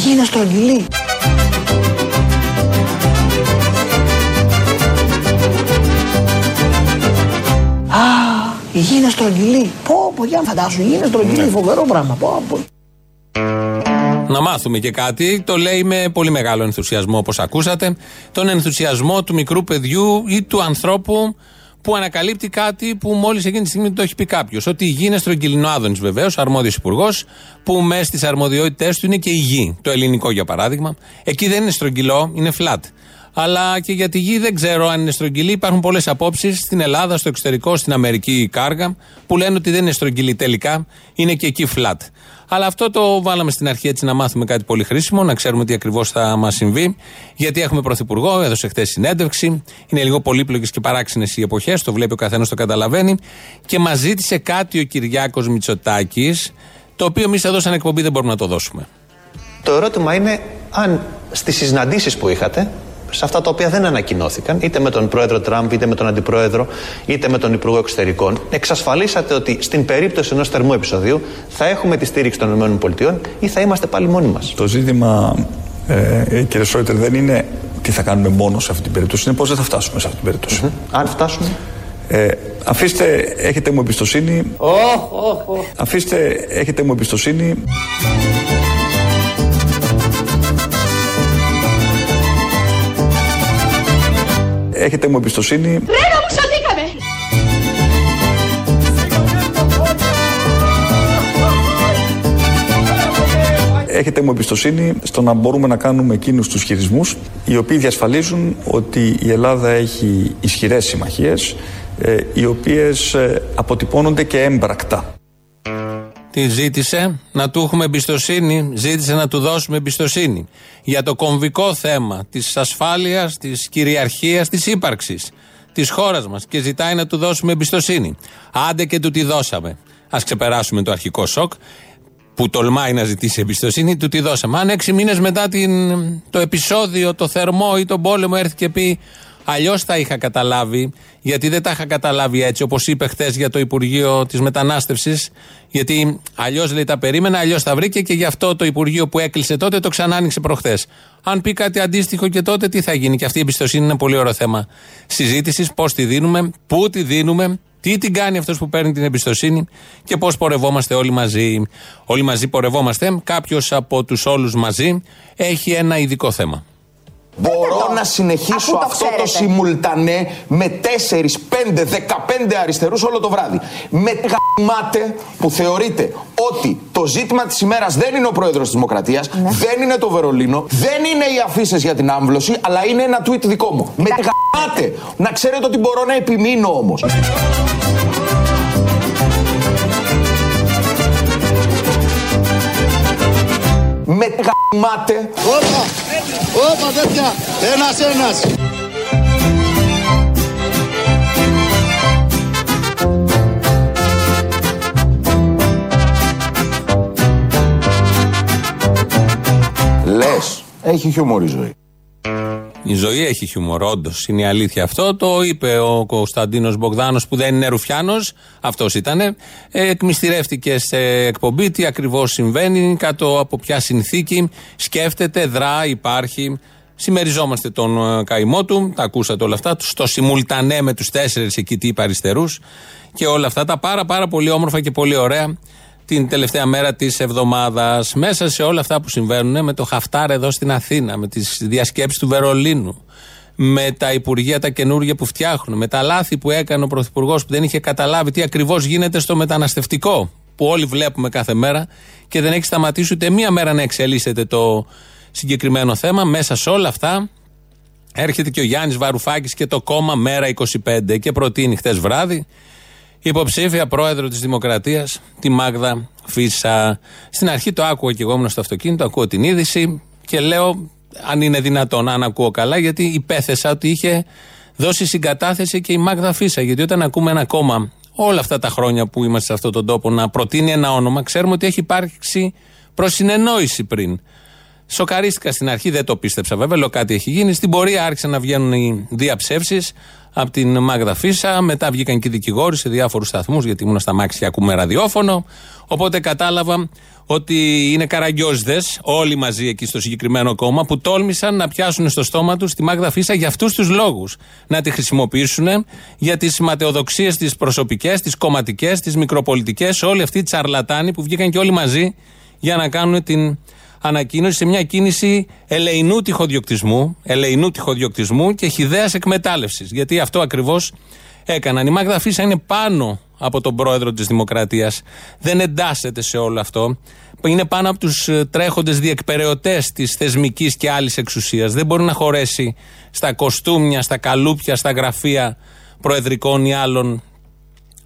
γη είναι στρογγυλή. Α, η γη είναι στρογγυλή. Πω, πω, για να φαντάσου, η γη είναι στρογγυλή, φοβερό πράγμα. Πω, πω. Να μάθουμε και κάτι. Το λέει με πολύ μεγάλο ενθουσιασμό, όπως ακούσατε. Τον ενθουσιασμό του μικρού παιδιού ή του ανθρώπου που ανακαλύπτει κάτι που μόλις εκείνη τη στιγμή το έχει πει κάποιος. Ότι η γη είναι στρογγυλινό Άδωνης βεβαίως, αρμόδιος υπουργός, που μέσα στις αρμοδιότητές του είναι και η γη. Το ελληνικό για παράδειγμα. Εκεί δεν είναι στρογγυλό, είναι flat. Αλλά και για τη γη δεν ξέρω αν είναι στρογγυλή. Υπάρχουν πολλές απόψεις στην Ελλάδα, στο εξωτερικό, στην Αμερική κάργα, που λένε ότι δεν είναι στρογγυλή τελικά, είναι και εκεί flat. Αλλά αυτό το βάλαμε στην αρχή έτσι να μάθουμε κάτι πολύ χρήσιμο, να ξέρουμε τι ακριβώς θα μας συμβεί. Γιατί έχουμε πρωθυπουργό, έδωσε χθες συνέντευξη. Είναι λίγο πολύπλοκες και παράξενες οι εποχές, το βλέπει ο καθένας, το καταλαβαίνει. Και μας ζήτησε κάτι ο Κυριάκος Μητσοτάκης, το οποίο εμείς εδώ σαν εκπομπή δεν μπορούμε να το δώσουμε. Το ερώτημα είναι αν στις συναντήσεις που είχατε σε αυτά τα οποία δεν ανακοινώθηκαν, είτε με τον πρόεδρο Τραμπ, είτε με τον αντιπρόεδρο, είτε με τον Υπουργό Εξωτερικών, εξασφαλίσατε ότι στην περίπτωση ενός θερμού επεισοδίου θα έχουμε τη στήριξη των ΗΠΑ ή θα είμαστε πάλι μόνοι μας; Το ζήτημα, ε, ε, κύριε Σόιτερ, δεν είναι τι θα κάνουμε μόνο σε αυτή την περίπτωση, είναι πώς δεν θα φτάσουμε σε αυτή την περίπτωση. Mm-hmm. Αν φτάσουμε; Ε, αφήστε, έχετε μου εμπιστοσύνη. Oh, oh, oh. Αφήστε, έχετε μου εμπιστοσύνη. Έχετε μου εμπιστοσύνη. Ρένα μου ξαδίκαμε! Έχετε μου εμπιστοσύνη στο να μπορούμε να κάνουμε εκείνους τους χειρισμούς οι οποίοι διασφαλίζουν ότι η Ελλάδα έχει ισχυρές συμμαχίες ε, οι οποίες ε, αποτυπώνονται και έμπρακτα. Τι ζήτησε να του έχουμε εμπιστοσύνη, ζήτησε να του δώσουμε εμπιστοσύνη για το κομβικό θέμα της ασφάλειας, της κυριαρχίας, της ύπαρξης της χώρας μας και ζητάει να του δώσουμε εμπιστοσύνη. Άντε και του τη δώσαμε. Α ξεπεράσουμε το αρχικό σοκ που τολμάει να ζητήσει εμπιστοσύνη, του τη δώσαμε. Αν έξι μήνες μετά την, το επεισόδιο, το θερμό ή τον πόλεμο έρθει και πει Αλλιώς τα είχα καταλάβει, γιατί δεν τα είχα καταλάβει έτσι, όπως είπε χθες για το Υπουργείο της Μετανάστευσης. Γιατί αλλιώς λέει τα περίμενα, αλλιώς τα βρήκε και γι' αυτό το Υπουργείο που έκλεισε τότε το ξανά άνοιξε προχθές. Αν πει κάτι αντίστοιχο και τότε, τι θα γίνει. Και αυτή η εμπιστοσύνη είναι πολύ ωραίο θέμα συζήτησης. Πώς τη δίνουμε, πού τη δίνουμε, τι την κάνει αυτός που παίρνει την εμπιστοσύνη και πώς πορευόμαστε όλοι μαζί. Όλοι μαζί πορευόμαστε. Κάποιος από τους όλους μαζί έχει ένα ειδικό θέμα. Μπορώ να συνεχίσω αυτό το σιμουλτανέ με 4, 5, 15 αριστερούς όλο το βράδυ. Με γαμάτε που θεωρείτε ότι το ζήτημα της ημέρας δεν είναι ο πρόεδρος της Δημοκρατίας, ναι. δεν είναι το Βερολίνο, δεν είναι οι αφήσεις για την άμβλωση, αλλά είναι ένα tweet δικό μου. Με γαμάτε. Να ξέρετε ότι μπορώ να επιμείνω όμως. Με γαμάτε. Όπα, όπα τέτοια, ένας ένας. Λες, έχει χιούμορ η ζωή. Η ζωή έχει χιούμορ, όντως. Είναι η αλήθεια αυτό. Το είπε ο Κωνσταντίνος Μπογδάνος που δεν είναι Ρουφιάνος. Αυτός ήταν. Ε, εκμυστηρεύτηκε σε εκπομπή τι ακριβώς συμβαίνει, κάτω από ποια συνθήκη. Σκέφτεται, δρά, υπάρχει. Συμμεριζόμαστε τον ε, καημό του. Τα ακούσατε όλα αυτά. Στο simultané με τους τέσσερις εκεί τύπα αριστερούς. Και όλα αυτά τα πάρα πάρα πολύ όμορφα και πολύ ωραία την τελευταία μέρα της εβδομάδας. Μέσα σε όλα αυτά που συμβαίνουν με το Χαφτάρ εδώ στην Αθήνα, με τις διασκέψεις του Βερολίνου, με τα υπουργεία τα καινούργια που φτιάχνουν, με τα λάθη που έκανε ο Πρωθυπουργός που δεν είχε καταλάβει τι ακριβώς γίνεται στο μεταναστευτικό, που όλοι βλέπουμε κάθε μέρα και δεν έχει σταματήσει ούτε μία μέρα να εξελίσσεται το συγκεκριμένο θέμα. Μέσα σε όλα αυτά έρχεται και ο Γιάννης Βαρουφάκης και το κόμμα Μέρα 25 και προτείνει χτε βράδυ υποψήφια πρόεδρο της Δημοκρατίας, τη Μάγδα Φίσα. Στην αρχή το άκουγα και εγώ ήμουν στο αυτοκίνητο, ακούω την είδηση και λέω αν είναι δυνατόν, αν ακούω καλά, γιατί υπέθεσα ότι είχε δώσει συγκατάθεση και η Μάγδα Φίσα. Γιατί όταν ακούμε ένα κόμμα όλα αυτά τα χρόνια που είμαστε σε αυτόν τον τόπο να προτείνει ένα όνομα, ξέρουμε ότι έχει υπάρξει προσυνεννόηση πριν. Σοκαρίστηκα στην αρχή, δεν το πίστεψα βέβαια, λέω κάτι έχει γίνει. Στην πορεία άρχισαν να βγαίνουν οι διαψεύσεις από την Μάγδα Φίσα. Μετά βγήκαν και οι δικηγόροι σε διάφορους σταθμούς, γιατί ήμουν στα μάξια ακούμε ραδιόφωνο. Οπότε κατάλαβα ότι είναι καραγκιόζδε όλοι μαζί εκεί στο συγκεκριμένο κόμμα που τόλμησαν να πιάσουν στο στόμα τους τη Μάγδα Φίσα για αυτούς τους λόγους. Να τη χρησιμοποιήσουν για τις ματαιοδοξίες τις προσωπικές, τις κομματικές, τις μικροπολιτικές, όλοι αυτοί οι τσαρλατάνοι που βγήκαν και όλοι μαζί για να κάνουν την ανακοίνωση σε μια κίνηση ελεηνού τυχοδιοκτισμού, ελεηνού τυχοδιοκτισμού και χιδαία εκμετάλλευσης. Γιατί αυτό ακριβώς έκαναν. Η Μάγδα Φίσα είναι πάνω από τον πρόεδρο της Δημοκρατίας. Δεν εντάσσεται σε όλο αυτό. Είναι πάνω από τους ε, τρέχοντες διεκπαιρεωτές της θεσμικής και άλλης εξουσίας. Δεν μπορεί να χωρέσει στα κοστούμια, στα καλούπια, στα γραφεία προεδρικών ή άλλων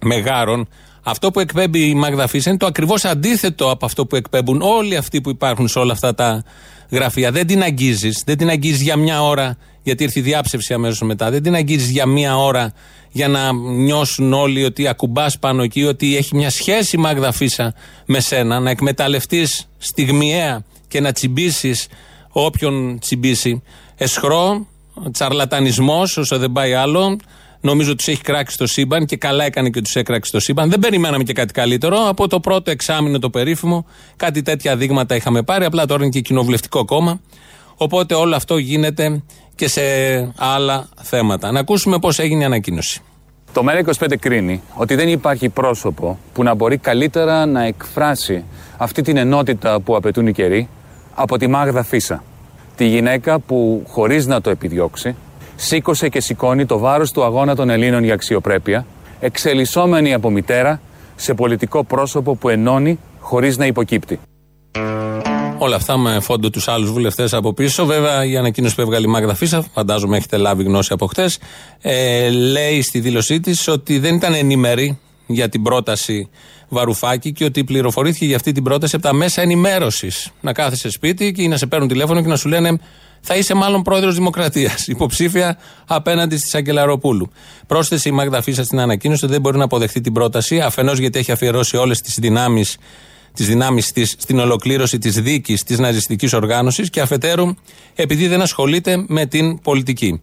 μεγάρων. Αυτό που εκπέμπει η Μάγδα Φίσα είναι το ακριβώς αντίθετο από αυτό που εκπέμπουν όλοι αυτοί που υπάρχουν σε όλα αυτά τα γραφεία. Δεν την αγγίζεις. Δεν την αγγίζεις για μια ώρα, γιατί ήρθε η διάψευση αμέσως μετά. Δεν την αγγίζεις για μια ώρα για να νιώσουν όλοι ότι ακουμπάς πάνω εκεί, ότι έχει μια σχέση Μάγδα Φίσα με σένα, να εκμεταλλευτείς στιγμιαία και να τσιμπήσεις όποιον τσιμπήσει. Εσχρό, τσαρλατανισμός, όσο δεν πάει άλλο. Νομίζω τους έχει κράξει το σύμπαν και καλά έκανε και τους έκραξε το σύμπαν. Δεν περιμέναμε και κάτι καλύτερο. Από το πρώτο εξάμεινο το περίφημο, κάτι τέτοια δείγματα είχαμε πάρει. Απλά τώρα είναι και κοινοβουλευτικό κόμμα. Οπότε όλο αυτό γίνεται και σε άλλα θέματα. Να ακούσουμε πώς έγινε η ανακοίνωση. Το ΜΕΡΑ25 κρίνει ότι δεν υπάρχει πρόσωπο που να μπορεί καλύτερα να εκφράσει αυτή την ενότητα που απαιτούν οι καιροί από τη Μάγδα Φίσα. Τη γυναίκα που χωρίς να το επιδιώξει σήκωσε και σηκώνει το βάρος του αγώνα των Ελλήνων για αξιοπρέπεια εξελισσόμενη από μητέρα σε πολιτικό πρόσωπο που ενώνει χωρίς να υποκύπτει. Όλα αυτά με φόντο τους άλλους βουλευτές από πίσω. Βέβαια, η ανακοίνωση που έβγαλε η Μάγδα Φίσα, φαντάζομαι έχετε λάβει γνώση από χτες, ε, λέει στη δήλωσή της ότι δεν ήταν ενήμερη για την πρόταση Βαρουφάκη και ότι πληροφορήθηκε για αυτή την πρόταση από τα μέσα ενημέρωσης. Να κάθεσαι σπίτι και να σε παίρνουν τηλέφωνο και να σου λένε θα είσαι μάλλον πρόεδρος Δημοκρατίας, υποψήφια απέναντι στη Σακελαροπούλου. Πρόσθεσε η Μάγδα Φίσα στην ανακοίνωση ότι δεν μπορεί να αποδεχτεί την πρόταση, αφενός γιατί έχει αφιερώσει όλες τις δυνάμεις τις δυνάμεις της στην ολοκλήρωση της δίκης της ναζιστικής οργάνωσης και αφετέρου επειδή δεν ασχολείται με την πολιτική.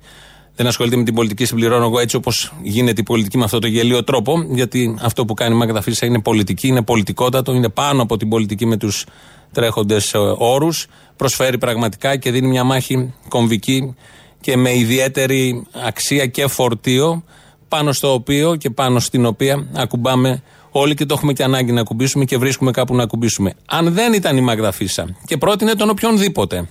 Δεν ασχολείται με την πολιτική, συμπληρώνω εγώ έτσι όπως γίνεται η πολιτική με αυτό το γελίο τρόπο, γιατί αυτό που κάνει η Μάγδα Φίσα είναι πολιτική, είναι πολιτικότατο, είναι πάνω από την πολιτική με τους τρέχοντε όρους. Προσφέρει πραγματικά και δίνει μια μάχη κομβική και με ιδιαίτερη αξία και φορτίο πάνω στο οποίο και πάνω στην οποία ακουμπάμε όλοι και το έχουμε και ανάγκη να ακουμπήσουμε και βρίσκουμε κάπου να ακουμπήσουμε. Αν δεν ήταν η Μάγδα Φίσα και πρότεινε τον οποιονδήποτε,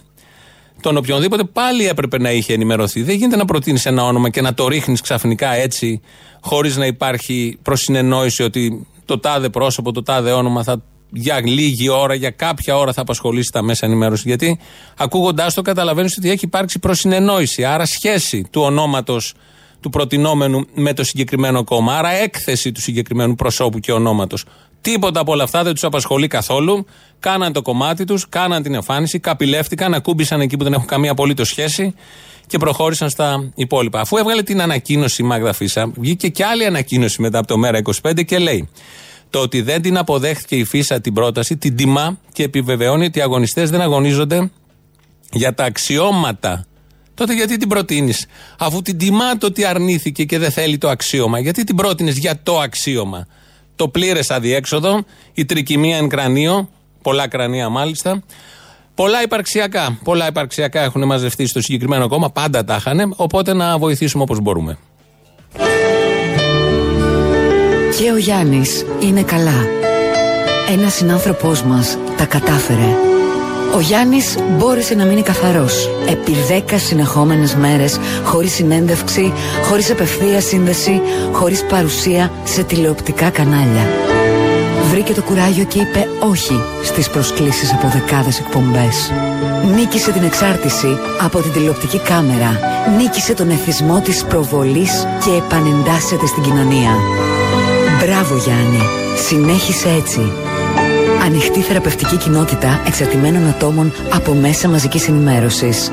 τον οποιονδήποτε πάλι έπρεπε να είχε ενημερωθεί. Δεν γίνεται να προτείνεις ένα όνομα και να το ρίχνεις ξαφνικά έτσι, χωρίς να υπάρχει προσυνεννόηση ότι το τάδε πρόσωπο, το τάδε όνομα θα για λίγη ώρα, για κάποια ώρα θα απασχολήσει τα μέσα ενημέρωσης. Γιατί ακούγοντάς το, καταλαβαίνεις ότι έχει υπάρξει προσυνεννόηση. Άρα σχέση του ονόματος του προτινόμενου με το συγκεκριμένο κόμμα. Άρα έκθεση του συγκεκριμένου προσώπου και ονόματος. Τίποτα από όλα αυτά δεν τους απασχολεί καθόλου. Κάναν το κομμάτι τους, κάναν την εμφάνιση, καπηλεύτηκαν, ακούμπησαν εκεί που δεν έχουν καμία απολύτως σχέση και προχώρησαν στα υπόλοιπα. Αφού έβγαλε την ανακοίνωση η Μάγδα Φίσα, βγήκε και άλλη ανακοίνωση μετά από το Μέρα 25 και λέει το ότι δεν την αποδέχτηκε η Φίσα την πρόταση, την τιμά και επιβεβαιώνει ότι οι αγωνιστές δεν αγωνίζονται για τα αξιώματα τότε γιατί την προτείνεις; Αφού την τιμά το ότι αρνήθηκε και δεν θέλει το αξίωμα, γιατί την πρότεινες για το αξίωμα; Το πλήρες αδιέξοδο, η τρικυμία εν κρανίο, πολλά κρανία μάλιστα. Πολλά υπαρξιακά. Πολλά υπαρξιακά έχουν μαζευτεί στο συγκεκριμένο κόμμα, πάντα τα είχαν, οπότε να βοηθήσουμε όπως μπορούμε. Και ο Γιάννης είναι καλά. Ένας συνάνθρωπός μας τα κατάφερε. Ο Γιάννης μπόρεσε να μείνει καθαρός επί δέκα συνεχόμενες μέρες χωρίς συνέντευξη, χωρίς απευθεία σύνδεση, χωρίς παρουσία σε τηλεοπτικά κανάλια. Βρήκε το κουράγιο και είπε όχι στις προσκλήσεις από δεκάδες εκπομπές. Νίκησε την εξάρτηση από την τηλεοπτική κάμερα. Νίκησε τον εθισμό της προβολής και επανεντάσσεται στην κοινωνία. Μπράβο Γιάννη, συνέχισε έτσι. Ανοιχτή θεραπευτική κοινότητα εξαρτημένων ατόμων από μέσα μαζικής ενημέρωσης.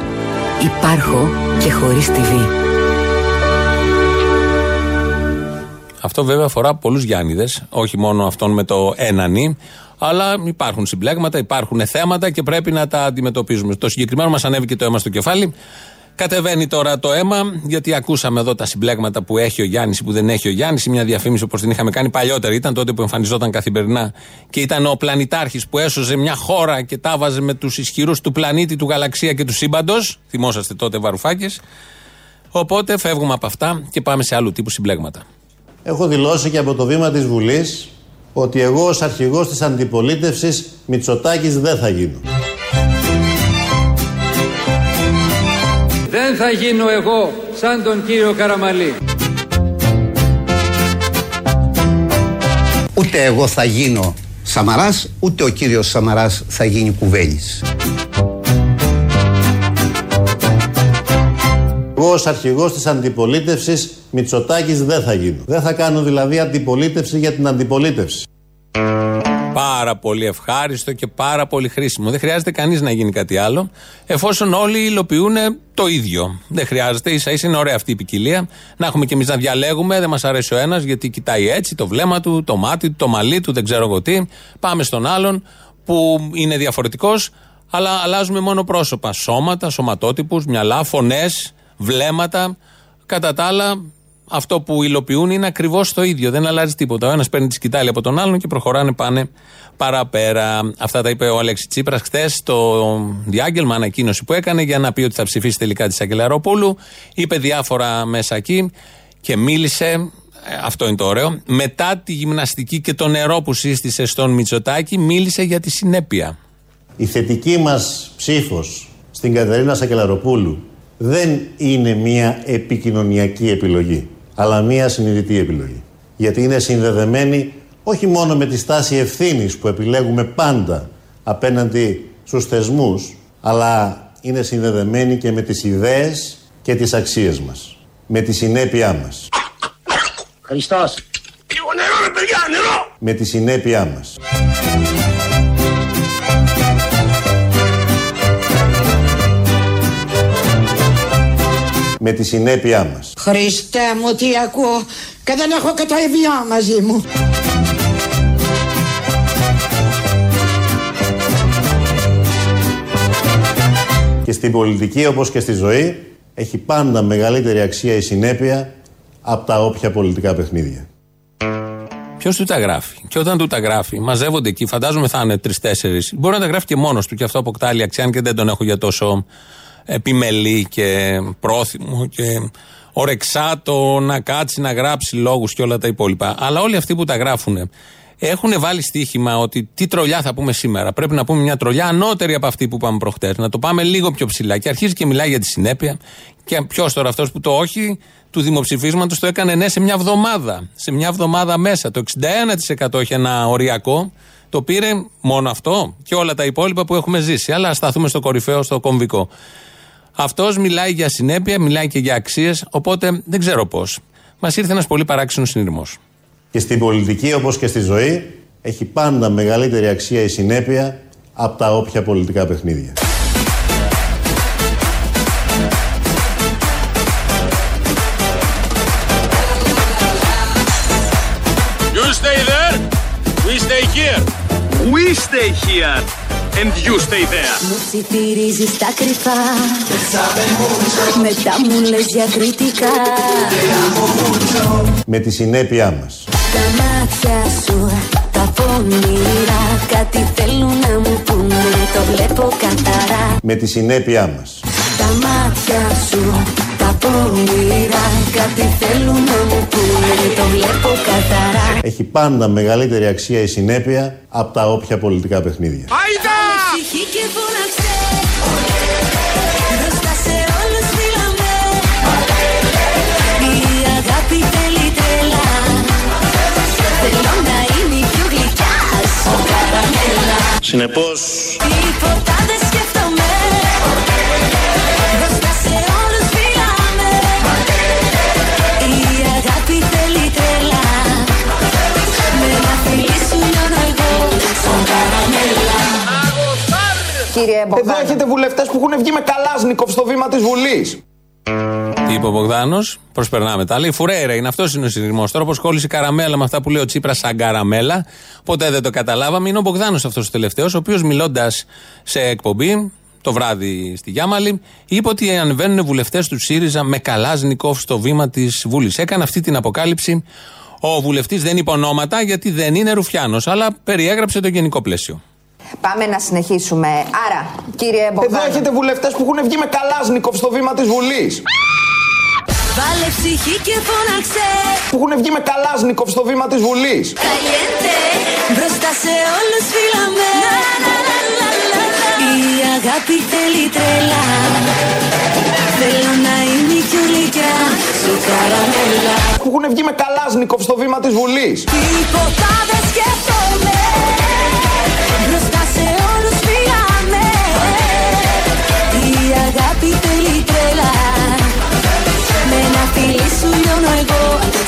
Υπάρχω και χωρίς TV. Αυτό βέβαια αφορά πολλούς Γιάννηδες, όχι μόνο αυτόν με το ένανι, Αλλά υπάρχουν συμπλέγματα, υπάρχουν θέματα και πρέπει να τα αντιμετωπίζουμε. Το συγκεκριμένο μας ανέβηκε το αίμα στο κεφάλι. Κατεβαίνει τώρα το αίμα, γιατί ακούσαμε εδώ τα συμπλέγματα που έχει ο Γιάννης ή που δεν έχει ο Γιάννης. Μια διαφήμιση όπως την είχαμε κάνει παλιότερα. Ήταν τότε που εμφανιζόταν καθημερινά και ήταν ο πλανητάρχης που έσωζε μια χώρα και τα βάζε με τους ισχυρούς του πλανήτη, του γαλαξία και του σύμπαντος. Θυμόσαστε τότε Βαρουφάκης. Οπότε φεύγουμε από αυτά και πάμε σε άλλου τύπου συμπλέγματα. Έχω δηλώσει και από το βήμα της Βουλής ότι εγώ ως αρχηγός της αντιπολίτευσης Μητσοτάκης δεν θα γίνω. Δεν θα γίνω εγώ σαν τον κύριο Καραμαλή. Ούτε εγώ θα γίνω Σαμαράς, ούτε ο κύριος Σαμαράς θα γίνει Κουβέλης. Εγώ ως αρχηγός της αντιπολίτευσης Μητσοτάκης δεν θα γίνω. Δεν θα κάνω δηλαδή αντιπολίτευση για την αντιπολίτευση. Πάρα πολύ ευχάριστο και πάρα πολύ χρήσιμο. Δεν χρειάζεται κανείς να γίνει κάτι άλλο, εφόσον όλοι υλοποιούν το ίδιο. Δεν χρειάζεται, ίσα ίσα είναι ωραία αυτή η ποικιλία. Να έχουμε κι εμείς να διαλέγουμε, δεν μας αρέσει ο ένας γιατί κοιτάει έτσι το βλέμμα του, το μάτι του, το μαλλί του, δεν ξέρω εγώ τι. Πάμε στον άλλον που είναι διαφορετικός, αλλά αλλάζουμε μόνο πρόσωπα. Σώματα, σωματότυπους, μυαλά, φωνές, βλέμματα. Κατά τα άλλα, αυτό που υλοποιούν είναι ακριβώς το ίδιο. Δεν αλλάζει τίποτα. Ο ένας παίρνει τη σκητάλη από τον άλλον και προχωράνε, πάνε παραπέρα. Αυτά τα είπε ο Αλέξης Τσίπρας χθες στο διάγγελμα, ανακοίνωση που έκανε για να πει ότι θα ψηφίσει τελικά τη Σακελαροπούλου. Είπε διάφορα μέσα εκεί και μίλησε. Ε, αυτό είναι το ωραίο. Μετά τη γυμναστική και το νερό που σύστησε στον Μητσοτάκη, μίλησε για τη συνέπεια. Η θετική μας ψήφος στην Κατερίνα Σακελαροπούλου δεν είναι μια επικοινωνιακή επιλογή αλλά μία συνειδητή επιλογή. Γιατί είναι συνδεδεμένη όχι μόνο με τη στάση ευθύνης που επιλέγουμε πάντα απέναντι στους θεσμούς, αλλά είναι συνδεδεμένη και με τις ιδέες και τις αξίες μας. Με τη συνέπειά μας. Χριστός. Λίγο νερό παιδιά, νερό! Με τη συνέπειά μας. με τη συνέπειά μας. Χριστέ μου τι ακούω και δεν έχω και το ευιό μαζί μου. Και στην πολιτική όπως και στη ζωή έχει πάντα μεγαλύτερη αξία η συνέπεια από τα όποια πολιτικά παιχνίδια. Ποιος του τα γράφει; Και όταν του τα γράφει, μαζεύονται εκεί, φαντάζομαι θα είναι τρει-τέσσερι. Μπορεί να τα γράφει και μόνος του και αυτό αποκτά αξία, και δεν τον έχω για τόσο επιμελή και πρόθυμο και ορεξάτο να κάτσει να γράψει λόγους και όλα τα υπόλοιπα. Αλλά όλοι αυτοί που τα γράφουν έχουν βάλει στοίχημα ότι τι τρολιά θα πούμε σήμερα. Πρέπει να πούμε μια τρολιά ανώτερη από αυτή που είπαμε προχτές. Να το πάμε λίγο πιο ψηλά. Και αρχίζει και μιλάει για τη συνέπεια. Και ποιος τώρα αυτός που το όχι του δημοψηφίσματος το έκανε ναι σε μια εβδομάδα. Σε μια εβδομάδα μέσα. Το 61% έχει ένα οριακό. Το πήρε μόνο αυτό και όλα τα υπόλοιπα που έχουμε ζήσει. Αλλά σταθούμε στο κορυφαίο, στο κομβικό. Αυτός μιλάει για συνέπεια, μιλάει και για αξίες, οπότε δεν ξέρω πώς. Μας ήρθε ένας πολύ παράξενος συνειρμός. Και στην πολιτική, όπως και στη ζωή, έχει πάντα μεγαλύτερη αξία η συνέπεια από τα όποια πολιτικά παιχνίδια. You stay there, we stay here. We stay here and you stay there. Μου ψιθυρίζεις τα κρυφά. Μετά μου λες διακριτικά Με τη συνέπειά μας. Τα μάτια σου τα πονηρά. Κάτι θέλουν να μου πούνε Το βλέπω καθαρά. Με τη συνέπειά μας. Τα μάτια σου τα πονηρά. Κάτι θέλουν να μου πούνε Το βλέπω καθαρά. Έχει πάντα μεγαλύτερη αξία η συνέπεια από τα όποια πολιτικά παιχνίδια. Άιντα! Ψυχή και φώναξε. Μπροστά σε όλους φύλαμε Η αγάπη θέλει τρέλα. Θέλω να είμαι η πιο γλυκιάς. Σου καραμέλα Συνεπώς Τίποτα Εδώ έχετε βουλευτές που έχουν βγει με καλάσνικοφ στο βήμα της Βουλής. Τι είπε ο Μπογδάνος. Προσπερνάμε τα άλλα. Η Φουρέιρα είναι αυτός είναι ο συνειρμό. Τώρα όπως κόλλησε η καραμέλα με αυτά που λέει ο Τσίπρας σαν καραμέλα. Ποτέ δεν το καταλάβαμε. Είναι ο Μπογδάνος αυτός ο τελευταίος, ο οποίος μιλώντας σε εκπομπή το βράδυ στη Γιάμαλη, είπε ότι ανεβαίνουν βουλευτές του ΣΥΡΙΖΑ με καλάζνικοφ στο βήμα της Βουλής. Έκανε αυτή την αποκάλυψη. Ο βουλευτής δεν είπε ονόματα γιατί δεν είναι Ρουφιάνος, αλλά περιέγραψε το γενικό πλαίσιο. Πάμε να συνεχίσουμε. Άρα, κύριε Μπογδάνο. Εδώ έχετε βουλευτές που έχουν βγει με καλάζνικοφ στο βήμα της Βουλής. Βάλε ψυχή και φώναξε Που έχουν βγει με καλάζνικοφ στο βήμα της Βουλής. Καλιέντε Μπροστά σε όλους φύλαμε Η αγάπη θέλει τρέλα Θέλω να είμαι η πιο γλυκιά Σου καραμέλα Που έχουν βγει με καλάζνικοφ στο βήμα της Βουλής. Τίποτα δεν σκέφτομαι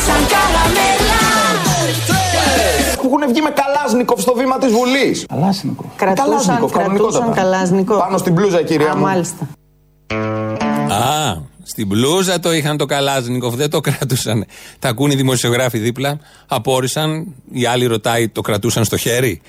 Σαν καραμέλα Που έχουν βγει με καλάζνικοφ στο βήμα της Βουλής. Καλάσνικο. Καλάζνικοφ, κρατούσαν καλάζνικο. Πάνω στην πλούζα, κυρία Α, μου. μάλιστα. Α, στην μπλούζα το είχαν το Καλάζνικοφ, δεν το κρατούσαν. Τα ακούν οι δημοσιογράφοι δίπλα, απόρρισαν, οι άλλοι ρωτάει, το κρατούσαν στο χέρι;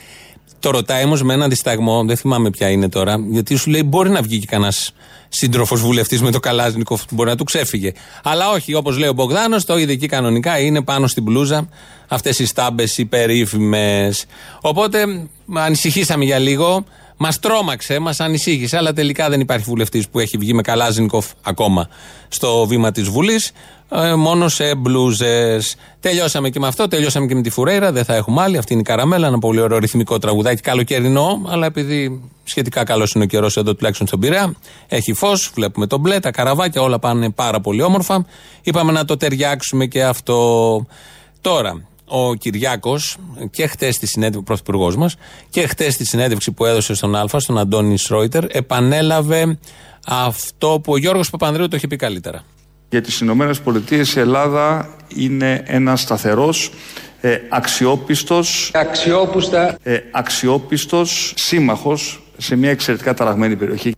Το ρωτάει όμως με έναν δισταγμό, δεν θυμάμαι ποια είναι τώρα, γιατί σου λέει μπορεί να βγει και κανένας σύντροφος βουλευτής με το Καλάζνικοφ, μπορεί να του ξέφυγε. Αλλά όχι, όπως λέει ο Μπογδάνος, το είδε εκεί κανονικά, είναι πάνω στην μπλούζα αυτές οι στάμπες οι περίφημε. Οπότε ανησυχήσαμε για λίγο. Μας τρόμαξε, μας ανησύχησε, αλλά τελικά δεν υπάρχει βουλευτής που έχει βγει με Καλάζνικοφ ακόμα στο βήμα της Βουλής. Μόνο σε μπλούζες. Τελειώσαμε και με αυτό, τελειώσαμε και με τη Φουρέιρα. Δεν θα έχουμε άλλη. Αυτή είναι η Καραμέλα, ένα πολύ ωραίο ρυθμικό τραγουδάκι, καλοκαιρινό, αλλά επειδή σχετικά καλός είναι ο καιρός εδώ τουλάχιστον στον Πειραιά, έχει φως, βλέπουμε το μπλε, τα καραβάκια, όλα πάνε πάρα πολύ όμορφα. Είπαμε να το ταιριάξουμε και αυτό. Τώρα, ο Κυριάκος και χτες στη συνέντευξη, ο πρωθυπουργός μας, και χτες στη συνέντευξη που έδωσε στον Α, στον Αντώνη Σρόιτερ, επανέλαβε αυτό που ο Γιώργος Παπανδρέου το είχε πει καλύτερα. Για τις Ηνωμένες Πολιτείες η Ελλάδα είναι ένας σταθερός, ε, αξιόπιστος, Αξιόπουστα ε, αξιόπιστος σύμμαχος σε μια εξαιρετικά ταραγμένη περιοχή.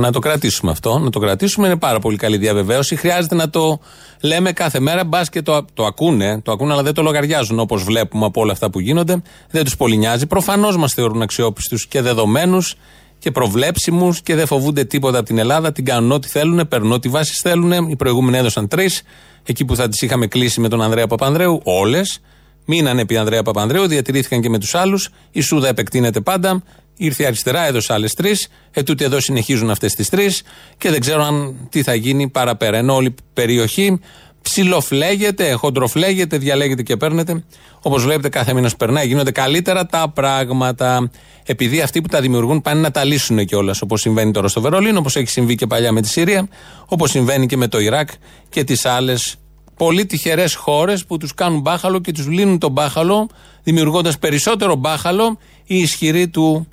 Να το κρατήσουμε αυτό, να το κρατήσουμε. Είναι πάρα πολύ καλή διαβεβαίωση. Χρειάζεται να το λέμε κάθε μέρα. Μπας και το, το ακούνε, το ακούνε, αλλά δεν το λογαριάζουν όπως βλέπουμε από όλα αυτά που γίνονται. Δεν τους πολύ νοιάζει. Προφανώς μας θεωρούν αξιόπιστους και δεδομένους και προβλέψιμους και δεν φοβούνται τίποτα από την Ελλάδα. Την κάνουν ό,τι θέλουν, παίρνουν ό,τι βάσεις θέλουν. Οι προηγούμενοι έδωσαν τρεις. Εκεί που θα τις είχαμε κλείσει με τον Ανδρέα Παπανδρέου, όλες. Μείνανε επί Ανδρέα Παπανδρέου, διατηρήθηκαν και με τους άλλους. Η Σούδα επεκτείνεται πάντα. Ήρθε η αριστερά, έδωσε άλλες τρεις. Ετούτοι εδώ συνεχίζουν αυτές τις τρεις. Και δεν ξέρω αν τι θα γίνει παραπέρα. Ενώ όλη η περιοχή ψιλοφλέγεται, χοντροφλέγεται, διαλέγεται και παίρνετε. Όπως βλέπετε, κάθε μήνας περνάει, γίνονται καλύτερα τα πράγματα. Επειδή αυτοί που τα δημιουργούν πάνε να τα λύσουν κιόλας. Όπως συμβαίνει τώρα στο Βερολίνο, όπως έχει συμβεί και παλιά με τη Συρία, όπως συμβαίνει και με το Ιράκ και τις άλλες πολύ τυχερές χώρες που τους κάνουν μπάχαλο και τους λύνουν τον μπάχαλο, δημιουργώντας περισσότερο μπάχαλο η ισχυρή του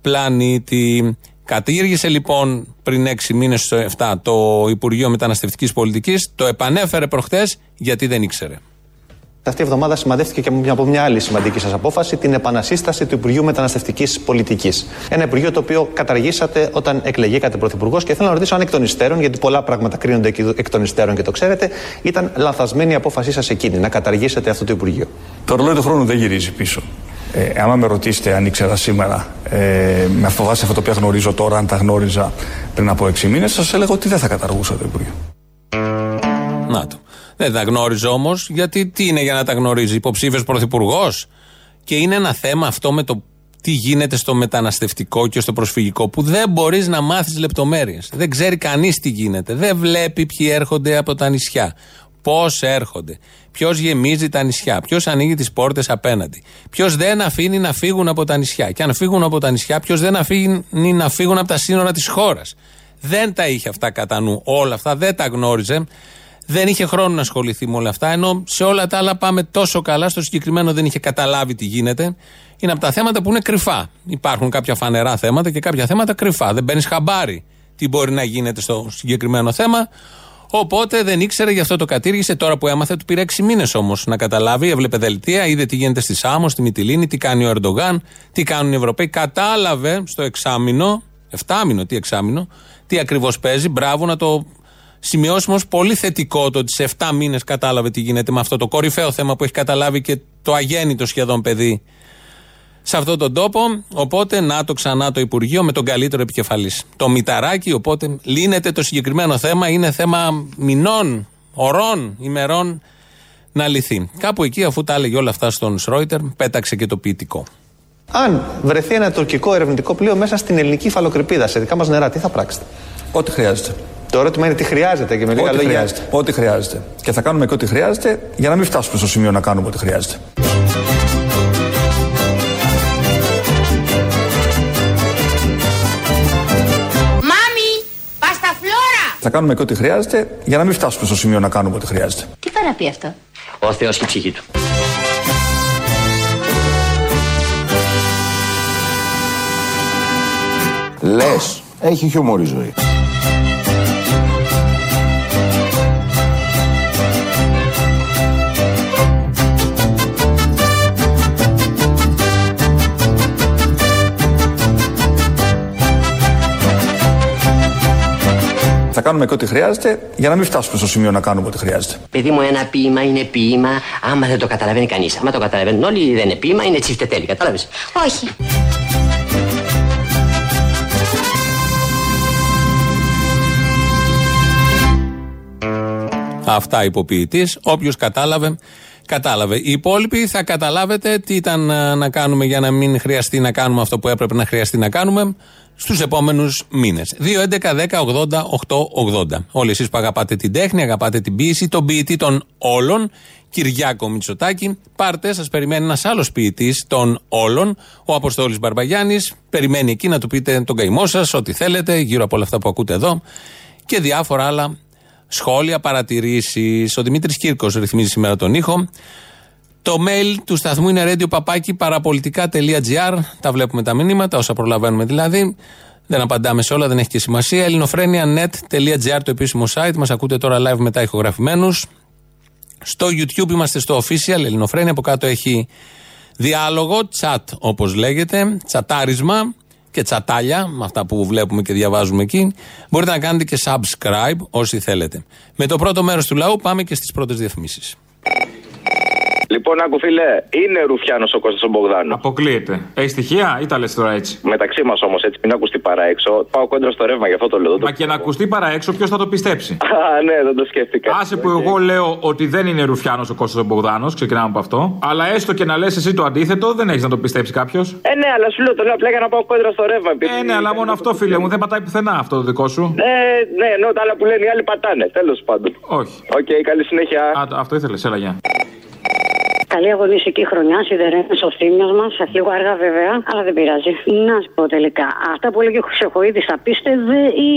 πλανήτη. Κατήργησε λοιπόν πριν 6 μήνες στο 7 το Υπουργείο Μεταναστευτικής Πολιτικής, το επανέφερε προχθές γιατί δεν ήξερε. Αυτή η εβδομάδα σημαδεύτηκε και μια- από μια άλλη σημαντική σας απόφαση, την επανασύσταση του Υπουργείου Μεταναστευτικής Πολιτικής. Ένα Υπουργείο το οποίο καταργήσατε όταν εκλεγήκατε Πρωθυπουργός και θέλω να ρωτήσω αν εκ των υστέρων, γιατί πολλά πράγματα κρίνονται εκ- εκ των υστέρων και το ξέρετε, ήταν λανθασμένη η απόφασή σας εκείνη να καταργήσετε αυτό το Υπουργείο; Το ρολόι του χρόνου δεν γυρίζει πίσω. Ε, άμα με ρωτήσετε αν ήξερα σήμερα, ε, με φοβάσαι αυτό το οποίο γνωρίζω τώρα, αν τα γνώριζα πριν από 6 μήνες, σας έλεγα ότι δεν θα καταργούσα το Υπουργείο. Να το. Δεν τα γνώριζε όμως, γιατί τι είναι για να τα γνωρίζει, υποψήφιος πρωθυπουργός; Και είναι ένα θέμα αυτό με το τι γίνεται στο μεταναστευτικό και στο προσφυγικό που δεν μπορείς να μάθεις λεπτομέρειες. Δεν ξέρει κανείς τι γίνεται. Δεν βλέπει ποιοι έρχονται από τα νησιά. Πώς έρχονται. Ποιος γεμίζει τα νησιά; Ποιος ανοίγει τις πόρτες απέναντι; Ποιος δεν αφήνει να φύγουν από τα νησιά; Και αν φύγουν από τα νησιά, ποιος δεν αφήνει να φύγουν από τα σύνορα της χώρας; Δεν τα είχε αυτά κατά νου. Όλα αυτά δεν τα γνώριζε. Δεν είχε χρόνο να ασχοληθεί με όλα αυτά. Ενώ σε όλα τα άλλα πάμε τόσο καλά. Στο συγκεκριμένο δεν είχε καταλάβει τι γίνεται. Είναι από τα θέματα που είναι κρυφά. Υπάρχουν κάποια φανερά θέματα και κάποια θέματα κρυφά. Δεν παίρνει χαμπάρι τι μπορεί να γίνεται στο συγκεκριμένο θέμα. Οπότε δεν ήξερε, γι' αυτό το κατήργησε. Τώρα που έμαθε, του πήρε 6 μήνες όμως να καταλάβει. Έβλεπε δελτία, είδε τι γίνεται στη Σάμο, στη Μυτιλίνη, τι κάνει ο Ερντογάν, τι κάνουν οι Ευρωπαίοι. Κατάλαβε στο εξάμεινο, εφτάμινο, τι εξάμεινο, τι ακριβώς παίζει. Μπράβο να το σημειώσιμο πολύ θετικό το ότι σε 7 μήνες κατάλαβε τι γίνεται με αυτό το κορυφαίο θέμα που έχει καταλάβει και το αγέννητο σχεδόν παιδί σε αυτόν τον τόπο. Οπότε να το ξανά το Υπουργείο με τον καλύτερο επικεφαλής. Το Μηταράκι, οπότε λύνεται το συγκεκριμένο θέμα. Είναι θέμα μηνών, ωρών, ημερών να λυθεί. Κάπου εκεί, αφού τα έλεγε όλα αυτά στον Σρόιτερ, πέταξε και το ποιητικό. Αν βρεθεί ένα τουρκικό ερευνητικό πλοίο μέσα στην ελληνική φαλοκρηπίδα, σε δικά μας νερά, τι θα πράξετε; Ό,τι χρειάζεται. Το ερώτημα είναι τι χρειάζεται και με λίγα Ό,τι λόγια. χρειάζεται. Ό,τι χρειάζεται. Και θα κάνουμε και ό,τι χρειάζεται για να μην φτάσουμε στο σημείο να κάνουμε ό,τι χρειάζεται. Θα κάνουμε και ό,τι χρειάζεται για να μην φτάσουμε στο σημείο να κάνουμε ό,τι χρειάζεται. Τι πάει να πει αυτό; Ο Θεός και η ψυχή του. Λες, έχει χιούμορ η ζωή. Θα κάνουμε και ό,τι χρειάζεται για να μην φτάσουμε στο σημείο να κάνουμε ό,τι χρειάζεται. Παιδί μου, ένα ποίημα είναι ποίημα άμα δεν το καταλαβαίνει κανείς. Άμα το καταλαβαίνουν όλοι, δεν είναι ποίημα, είναι τσιφτετέλη. Κατάλαβες; Όχι. Αυτά υποποιητής. Όποιος κατάλαβε, κατάλαβε. Οι υπόλοιποι θα καταλάβετε τι ήταν ε, να κάνουμε για να μην χρειαστεί να κάνουμε αυτό που έπρεπε να χρειαστεί να κάνουμε στους επόμενους μήνες. 2, 11, 10, 80, 8, 80. Όλοι εσείς που αγαπάτε την τέχνη, αγαπάτε την ποιήση, τον ποιητή των όλων, Κυριάκο Μητσοτάκη. Πάρτε, σας περιμένει ένας άλλος ποιητής των όλων, ο Αποστόλης Μπαρμπαγιάννης. Περιμένει εκεί να του πείτε τον καημό σας, ό,τι θέλετε, γύρω από όλα αυτά που ακούτε εδώ και διάφορα άλλα σχόλια, παρατηρήσεις. Ο Δημήτρης Κύρκος ρυθμίζει σήμερα τον ήχο. Το mail του σταθμού είναι radio Τα βλέπουμε τα μηνύματα, όσα προλαβαίνουμε δηλαδή. Δεν απαντάμε σε όλα, δεν έχει και σημασία. ελληνοφρένια.net.gr το επίσημο site. Μας ακούτε τώρα live μετά ηχογραφημένους. Στο YouTube είμαστε στο official Ελληνοφρένια. Από κάτω έχει διάλογο, chat όπως λέγεται, τσατάρισμα και τσατάλια, με αυτά που βλέπουμε και διαβάζουμε εκεί. Μπορείτε να κάνετε και subscribe όσοι θέλετε. Με το πρώτο μέρος του λαού πάμε και στις πρώτες διαφημίσεις. Λοιπόν, άκου φίλε, είναι ρουφιάνος ο Κώστας Μπογδάνος. Αποκλείεται. Έχει στοιχεία ή τα λες τώρα έτσι; Μεταξύ μας όμως, έτσι, μην ακουστεί παραέξω. Πάω κόντρα στο ρεύμα, γι' αυτό το λέω. Μα και να ακουστεί παραέξω, ποιος θα το πιστέψει; Α, ναι, δεν το σκέφτηκα. Άσε που εγώ λέω ότι δεν είναι Ρουφιάνος ο Κώστας Μπογδάνος, ξεκινάμε από αυτό. Αλλά έστω και να λες εσύ το αντίθετο, δεν έχεις να το πιστέψει κάποιος. Ε, ναι, αλλά σου λέω το λέω απλά για να πάω κόντρα στο ρεύμα. επειδή- Ε, ναι, αλλά μόνο αυτό, φίλε μου, δεν πατάει πουθενά αυτό το δικό σου. Ε, ναι, ενώ τα άλλα που λένε οι άλλοι πατάνε, τέλος πάντων. Όχι. Οκ, καλή συνέχεια. Α, το- αυτό ήθελες, έλα, γεια. Καλή αγωνιστική χρονιά, σιδερένες ο θύμιο μας. Λίγο αργά βέβαια, αλλά δεν πειράζει. Να σου πω τελικά, αυτά που έλεγε ο Χρυσοχοίδης τα πίστευε ή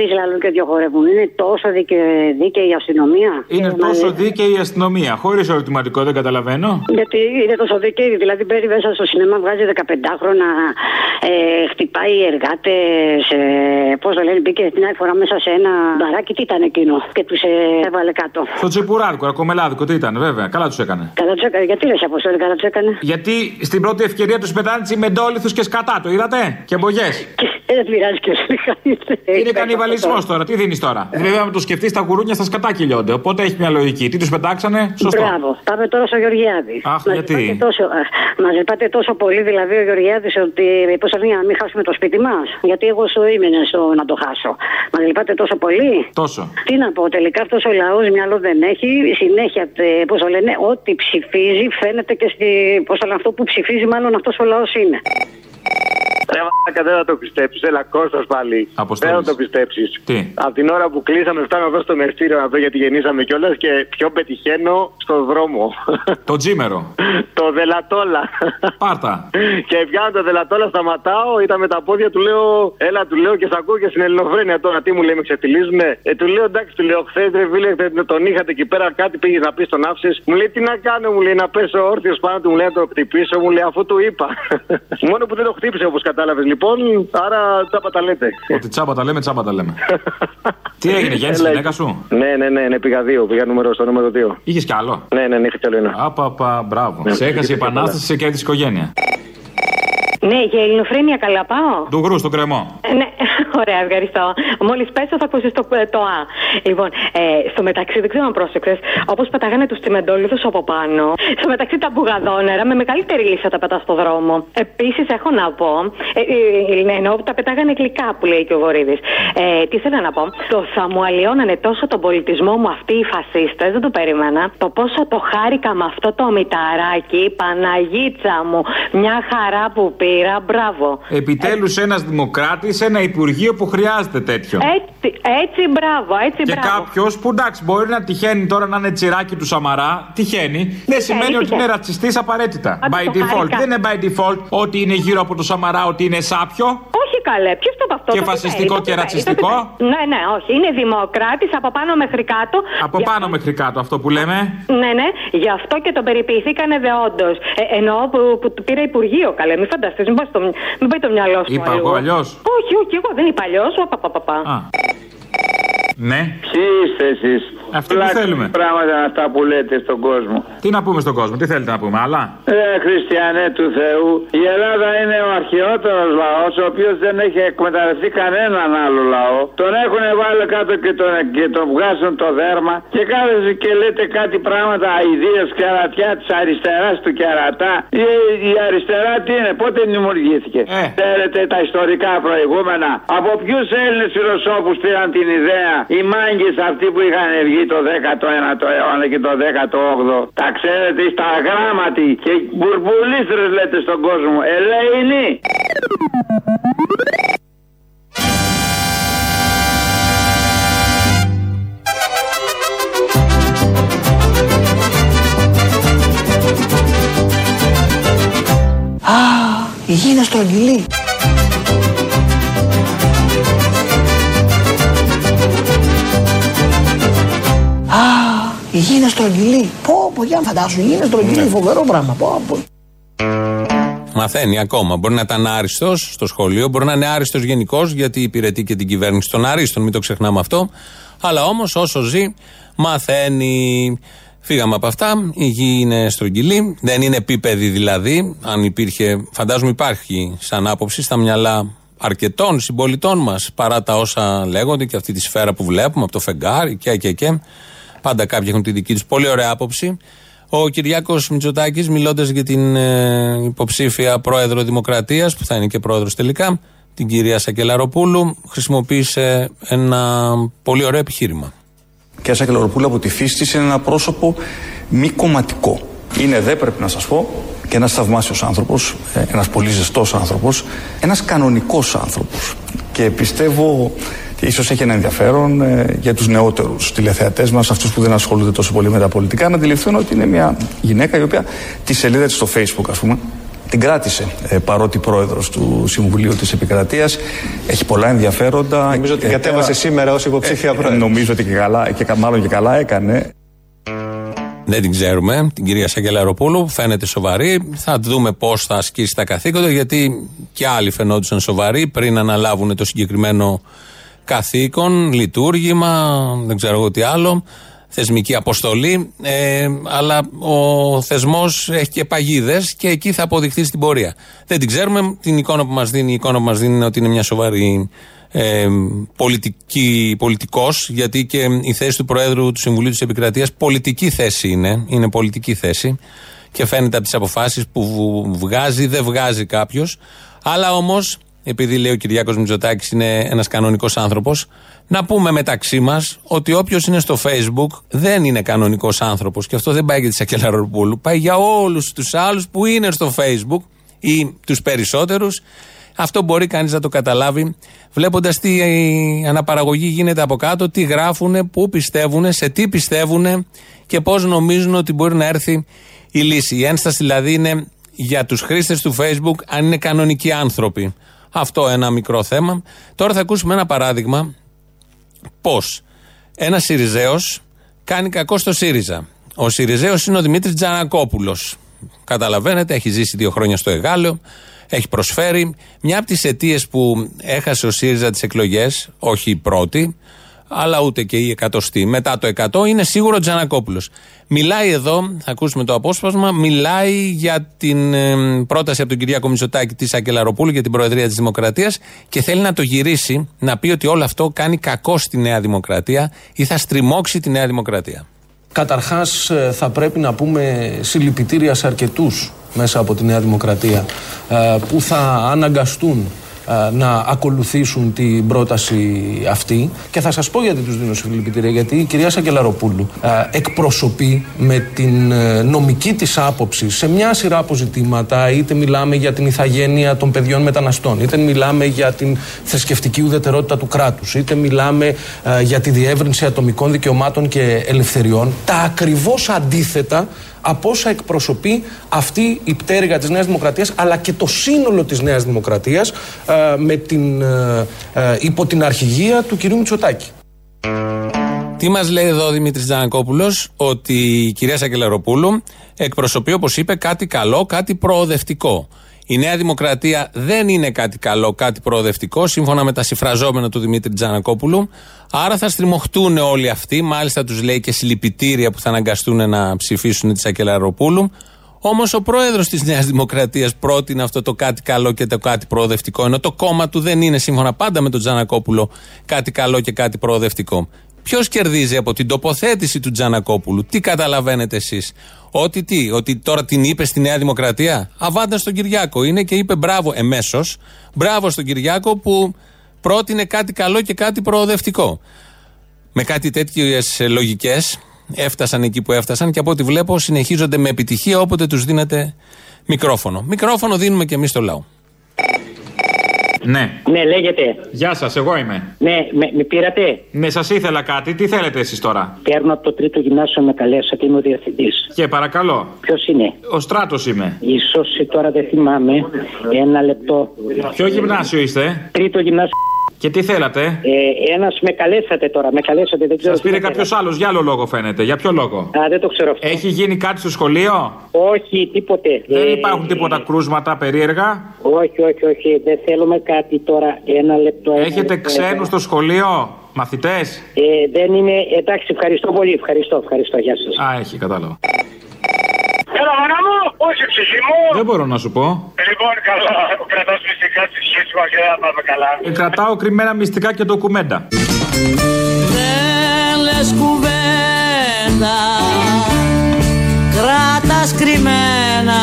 ριζλαλούν και δύο χορεύουν; Είναι τόσο δικαι- δίκαιη η αστυνομία; Είναι Και τόσο μα- δίκαιη η αστυνομία. Χωρίς ερωτηματικό, δεν καταλαβαίνω. Γιατί είναι τόσο δίκαιη, δηλαδή μπαίνει μέσα στο σινέμα, βγάζει 15χρονα, ε, χτυπάει εργάτες. Πώς το λένε, μπήκε την άλλη φορά μέσα σε ένα μπαράκι, τι ήταν εκείνο. Και τους έβαλε κάτω. Στο τσιπουράδικο, ακομελάδικο, τι ήταν, βέβαια. Καλά τους έκανε. Καλά τους έκανε, γιατί λες αποστόλη, καλά τους έκανε; Γιατί στην πρώτη ευκαιρία τους πετάνε μεντόλιθους και σκατά, το είδατε. Και μπογιέ. Ε, Δεν πειράζει και Είναι κανιβαλισμός τώρα, τι δίνεις τώρα; Βέβαια, αν το σκεφτείς, τα γουρούνια στα σκατά κυλιώνται. Οπότε έχει μια λογική. Τι τους πετάξανε, σωστό. Μπράβο. Πάμε τώρα στο Γεωργιάδης. Αχ, Μας γιατί; λυπάται Τόσο, Μα λυπάται τόσο πολύ δηλαδή ο Γεωργιάδης ότι πώ θα βγει να μην χάσουμε το σπίτι μας; Γιατί εγώ στο ήμουν στο να το χάσω. Μα λυπάται τόσο πολύ; Τόσο. Τι να πω, τελικά αυτός ο λαός μυαλό δεν έχει. Συνέχεια, πώς το λένε, ό,τι ψηφίζει φαίνεται και στη. Πώ το λένε, αυτό που ψηφίζει, μάλλον αυτός ο λαός είναι. Ρε μαλάκα, δεν θα το πιστέψεις. Έλα, Κώστας πάλι. Αποστόλης. Δεν θα το πιστέψεις. Τι; Από την ώρα που κλείσαμε, φτάνω εδώ στο μεστήριο να δω γιατί γεννήσαμε κιόλας και πιο πετυχαίνω στο δρόμο. Το τζίμερο. το δελατόλα. Πάρτα. και πιάνω το δελατόλα, σταματάω, ήταν με τα πόδια, του λέω, έλα, του λέω και σ' ακούω και στην Ελληνοφρένεια τώρα. Τι μου λέει, με ξεφτιλίζουνε. Ε, του λέω, εντάξει, του λέω, χθες ρε φίλε, χθες τον είχατε εκεί πέρα, κάτι πήγες να πεις στον άφησες. Μου λέει, τι να κάνω, μου λέει, να πέσω όρθιος πάνω του, μου λέει, να το χτυπήσω, μου λέει, αφού του είπα. Μόνο που δεν το χτύπησε όπως κατάλαβες λοιπόν, άρα τσάπα τα λέτε. Ότι τσάμπα τα λέμε, τσάμπα τα λέμε. Τι έγινε, γέννησε η Έλα, γυναίκα σου; Ναι, ναι, ναι, ναι, πήγα δύο, πήγα νούμερο, στο νούμερο 2. Είχες κι άλλο; Ναι, ναι, ναι, είχα κι άλλο ένα. Άπαπα, μπράβο. Ναι, Σε έχασε η είχε επανάσταση, σε κέρδισε η οικογένεια. Ναι, για ελληνοφρένεια καλά πάω. Του γρου στον κρεμό. Ε, Ναι, Ωραία, ευχαριστώ. Μόλις πέσω θα ακούσεις το, το Α. Λοιπόν, ε, στο μεταξύ, δεν ξέρω αν πρόσεξες, όπως πετάγανε τους τσιμεντόλιδους από πάνω, στο μεταξύ τα μπουγαδόνερα με μεγαλύτερη λύσα τα πετάς στο δρόμο. Επίσης, έχω να πω, ε, ε, ε, ενώ τα πετάγανε γλυκά που λέει και ο Βορύδη. Ε, τι θέλω να πω, το θα μου αλλοιώνανε τόσο τον πολιτισμό μου αυτοί οι φασίστες, δεν το περίμενα. Το πόσο το χάρηκα με αυτό το μηταράκι, Παναγίτσα μου, μια χαρά που πήρα, μπράβο. Επιτέλους ένας δημοκράτης, ένα υπουργείο που χρειάζεται τέτοιο. Έτσι, έτσι μπράβο, έτσι Και μπράβο. κάποιος που εντάξει μπορεί να τυχαίνει τώρα να είναι τσιράκι του Σαμαρά, τυχαίνει. Δεν σημαίνει ότι τυχαίνει. είναι ρατσιστής απαραίτητα. Άντε, By το default. χάρηκα. Δεν είναι by default ότι είναι γύρω από το Σαμαρά ότι είναι σάπιο. Όχι καλέ, ποιος το είπε αυτό. Και το φασιστικό πιπέρι, και το πιπέρι, ρατσιστικό. το πιπέρι. Ναι, ναι, όχι. Είναι δημοκράτης από πάνω μέχρι κάτω. Από πάνω μέχρι κάτω αυτό που λέμε. Ναι, ναι, γι' αυτό και τον περιποιηθήκανε δεόντως. Ε, εννοώ που, που του πήρε Υπουργείο, καλέ. Μην φανταστείς, μην, πάει στο- μην πάει το μυαλό σου. Είπα αλλού. εγώ αλλιώς. Όχι, όχι, εγώ δεν είπα αλλιώ. Παπαπαπα. Ναι. Ποιοι είστε εσείς; Αυτό που θέλουμε. Πράγματα είναι αυτά που λέτε στον κόσμο. Τι να πούμε στον κόσμο, τι θέλετε να πούμε, άλλα; Ε, χριστιανέ του Θεού, η Ελλάδα είναι ο αρχαιότερος λαός ο οποίος δεν έχει εκμεταλλευτεί κανέναν άλλο λαό. Τον έχουν βάλει κάτω και τον, και τον βγάζουν το δέρμα και κάθεστε και λέτε κάτι πράγματα αηδίες κερατιά της αριστεράς του κερατά. Η, η αριστερά τι είναι, πότε δημιουργήθηκε; Θέλετε τα ιστορικά προηγούμενα. Από ποιους Έλληνες φιλοσόφους πήραν την ιδέα οι μάγκες αυτοί που είχαν βγει το 19ο αιώνα και το 18ο. Τα ξέρετε, στα γράμματι και μπουρμπουλίστρες λέτε στον κόσμο. Ελεηνοί. Α, η γη είναι στρογγυλή. Η γη είναι στρογγυλή. Πω, πω, για να φαντάσου, η γη είναι στρογγυλή, φοβερό πράγμα. Πω, πω. Μαθαίνει ακόμα. Μπορεί να ήταν άριστος στο σχολείο, μπορεί να είναι άριστος γενικώς, γιατί υπηρετεί και την κυβέρνηση των Αρίστων, μην το ξεχνάμε αυτό. Αλλά όμως όσο ζει, μαθαίνει. Φύγαμε από αυτά. Η γη είναι στρογγυλή. Δεν είναι επίπεδη δηλαδή. Αν υπήρχε, φαντάζομαι υπάρχει σαν άποψη στα μυαλά αρκετών συμπολιτών μας παρά τα όσα λέγονται και αυτή τη σφαίρα που βλέπουμε από το φεγγάρι και και και. Πάντα κάποιοι έχουν τη δική τους πολύ ωραία άποψη. Ο Κυριάκος Μητσοτάκης, μιλώντας για την ε, υποψήφια πρόεδρο Δημοκρατίας, που θα είναι και πρόεδρος τελικά, την κυρία Σακελαροπούλου, χρησιμοποίησε ένα πολύ ωραίο επιχείρημα. Και Σακελαροπούλου από τη φύση της είναι ένα πρόσωπο μη κομματικό. Είναι δε πρέπει να σας πω και ένας θαυμάσιος άνθρωπος, ε, ένας πολύ ζεστός άνθρωπος, ένας κανονικός άνθρωπος. Και πιστεύω και ίσως έχει ένα ενδιαφέρον ε, για τους νεότερους τηλεθεατές μας, αυτούς που δεν ασχολούνται τόσο πολύ με τα πολιτικά, να αντιληφθούν ότι είναι μια γυναίκα η οποία τη σελίδα της στο facebook ας πούμε, την κράτησε ε, παρότι πρόεδρος του Συμβουλίου της Επικρατείας. Έχει πολλά ενδιαφέροντα. Νομίζω ότι Ε, κατέβασε ε, σήμερα ως υποψήφια ε, πρόεδρος. Νομίζω ότι και καλά, και κα- μάλλον και καλά έκανε. Δεν την ξέρουμε, την κυρία Σακελαροπούλου, φαίνεται σοβαρή. Θα δούμε πώς θα ασκήσει τα καθήκοντα, γιατί και άλλοι φαινόντουσαν σοβαροί πριν αναλάβουν το συγκεκριμένο καθήκον, λειτουργήμα, δεν ξέρω εγώ τι άλλο, θεσμική αποστολή. Ε, αλλά ο θεσμός έχει και παγίδες και εκεί θα αποδειχθεί στην πορεία. Δεν την ξέρουμε. Την εικόνα που μας δίνει, η εικόνα που μας δίνει είναι ότι είναι μια σοβαρή ε, πολιτική, πολιτικός, γιατί και η θέση του Προέδρου του Συμβουλίου της Επικρατείας πολιτική θέση είναι, είναι πολιτική θέση και φαίνεται από τις αποφάσεις που βου- βγάζει, δεν βγάζει κάποιος. Αλλά όμως, επειδή λέει ο Κυριάκος Μητσοτάκης είναι ένας κανονικός άνθρωπος, να πούμε μεταξύ μας ότι όποιος είναι στο facebook δεν είναι κανονικός άνθρωπος και αυτό δεν πάει για τη Σακελαροπούλου, πάει για όλους τους άλλους που είναι στο facebook ή τους περισσότερους αυτό μπορεί κανείς να το καταλάβει βλέποντας τι ε, αναπαραγωγή γίνεται από κάτω, τι γράφουν, πού πιστεύουν, σε τι πιστεύουν και πώς νομίζουν ότι μπορεί να έρθει η λύση. Η ένσταση δηλαδή είναι για τους χρήστες του Facebook αν είναι κανονικοί άνθρωποι. Αυτό ένα μικρό θέμα. Τώρα θα ακούσουμε ένα παράδειγμα πώς ένας Σιριζέος κάνει κακό στο ΣΥΡΙΖΑ. Ο Σιριζέος είναι ο Δημήτρης Τζανακόπουλος. Καταλαβαίνετε, έχει ζήσει δύο χρόνια στο Εγάλεο, έχει προσφέρει. Μια από τις αιτίες που έχασε ο ΣΥΡΙΖΑ τις εκλογές, όχι η πρώτη, αλλά ούτε και η εκατοστή. Μετά το 100 είναι σίγουρο Τζανακόπουλος. Μιλάει εδώ, θα ακούσουμε το απόσπασμα, μιλάει για την ε, πρόταση από τον Κυριάκο Μητσοτάκη της Ακελαροπούλου για την Προεδρία της Δημοκρατίας και θέλει να το γυρίσει, να πει ότι όλο αυτό κάνει κακό στη Νέα Δημοκρατία ή θα στριμώξει τη Νέα Δημοκρατία. Καταρχάς ε, θα πρέπει να πούμε συλληπιτήρια σε αρκετούς μέσα από τη Νέα Δημοκρατία ε, που θα αναγκαστούν ε, να ακολουθήσουν την πρόταση αυτή. Και θα σας πω γιατί τους δίνω συλληπιτήρια γιατί η κυρία Σακελαροπούλου ε, εκπροσωπεί με την ε, νομική της άποψη σε μια σειρά από ζητήματα είτε μιλάμε για την ηθαγένεια των παιδιών μεταναστών είτε μιλάμε για την θρησκευτική ουδετερότητα του κράτους είτε μιλάμε ε, για τη διεύρυνση ατομικών δικαιωμάτων και ελευθεριών τα ακριβώς αντίθετα από όσα εκπροσωπεί αυτή η πτέρυγα της Νέας Δημοκρατίας αλλά και το σύνολο της Νέας Δημοκρατίας ε, με την, ε, ε, υπό την αρχηγία του κυρίου Μητσοτάκη. Τι μας λέει εδώ ο Δημήτρης Τζανακόπουλος, ότι η κυρία Σακελαροπούλου εκπροσωπεί, όπως είπε, κάτι καλό, κάτι προοδευτικό. Η Νέα Δημοκρατία δεν είναι κάτι καλό, κάτι προοδευτικό, σύμφωνα με τα συμφραζόμενα του Δημήτρη Τζανακόπουλου. Άρα θα στριμωχτούν όλοι αυτοί. Μάλιστα τους λέει και συλληπιτήρια που θα αναγκαστούν να ψηφίσουν τη Σακελαροπούλου. Όμως ο πρόεδρος της Νέας Δημοκρατίας πρότεινε αυτό το κάτι καλό και το κάτι προοδευτικό. Ενώ το κόμμα του δεν είναι, σύμφωνα πάντα με τον Τζανακόπουλο, κάτι καλό και κάτι προοδευτικό. Ποιος κερδίζει από την τοποθέτηση του Τζανακόπουλου, τι καταλαβαίνετε εσείς; Ότι τι, ότι τώρα την είπε στη Νέα Δημοκρατία; Αβάντα στον Κυριάκο είναι και είπε μπράβο εμέσως. Μπράβο στον Κυριάκο που πρότεινε κάτι καλό και κάτι προοδευτικό. Με κάτι τέτοιες λογικές έφτασαν εκεί που έφτασαν και από ό,τι βλέπω συνεχίζονται με επιτυχία όποτε τους δίνεται μικρόφωνο. Μικρόφωνο δίνουμε και εμείς στο λαό. Ναι. Ναι, λέγεται. Γεια σας, εγώ είμαι. Ναι, με, με πήρατε; Ναι, σας ήθελα κάτι. Τι θέλετε εσείς τώρα; Παίρνω από το τρίτο γυμνάσιο με καλέσατε, είμαι ο διευθυντής. Και παρακαλώ. Ποιος είναι; Ο στράτος είμαι. σω τώρα δεν θυμάμαι. Ένα λεπτό. Ποιο γυμνάσιο είστε; Τρίτο γυμνάσιο. Και τι θέλατε; Ε, Ένας με καλέσατε τώρα, με καλέσατε, δεν ξέρω. Σας πήρε τι κάποιος άλλος για άλλο λόγο φαίνεται. Για ποιο λόγο; Α, δεν το ξέρω αυτό. Έχει γίνει κάτι στο σχολείο; Όχι, τίποτε. Δεν Ε, υπάρχουν τίποτα κρούσματα περίεργα; Όχι, όχι, όχι. Δεν θέλουμε κάτι τώρα. Ένα λεπτό. ένα Έχετε λεπτό. ξένους στο σχολείο. Μαθητές; Ε, δεν είναι. Εντάξει, ευχαριστώ πολύ. Ευχαριστώ, ευχαριστώ. Γεια σας. Α, έχει, κατάλαβα. Έλα, μάνα μου, όχι ψυχή μου. Δεν μπορώ να σου πω. Λοιπόν, καλά, κρατάς μυστικά στη σχέση μας και δεν θα πάμε καλά. Ε, κρατάω κρυμμένα μυστικά και ντοκουμέντα. Δεν λες κουβέντα Κράτας κρυμμένα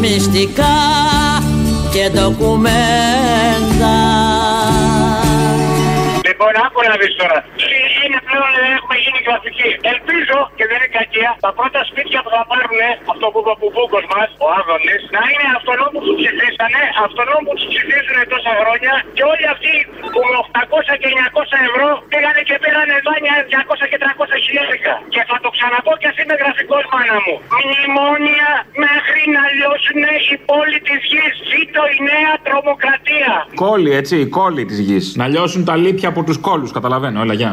μυστικά και ντοκουμέντα Λοιπόν, άκου να δεις τώρα. Είναι πλέον, ε, έχουμε γίνει γραφικοί. Ελπίζω και δεν είναι κακία τα πρώτα σπίτια που θα πάρουν αυτό που είπε ο Μπουμπούκος μας, ο Άδωνης, να είναι αυτονόμου που τους ψηφίσανε, αυτονόμου που τους ψηφίζουν τόσα χρόνια και όλοι αυτοί που με 800 και 900 ευρώ πήγανε και πήρανε δάνεια 200 και 300 χιλιάρικα. Και θα το ξαναπώ και ας είμαι γραφικός μάνα μου. Μνημόνια μέχρι να λιώσουν η πόλη της γης. Ζήτω η νέα τρομοκρατία. Κόλλη, έτσι, η κόλλη της γης. Να λιώσουν τα λίπια από τους κόλλους, καταλαβαίνω, έλα, γεια.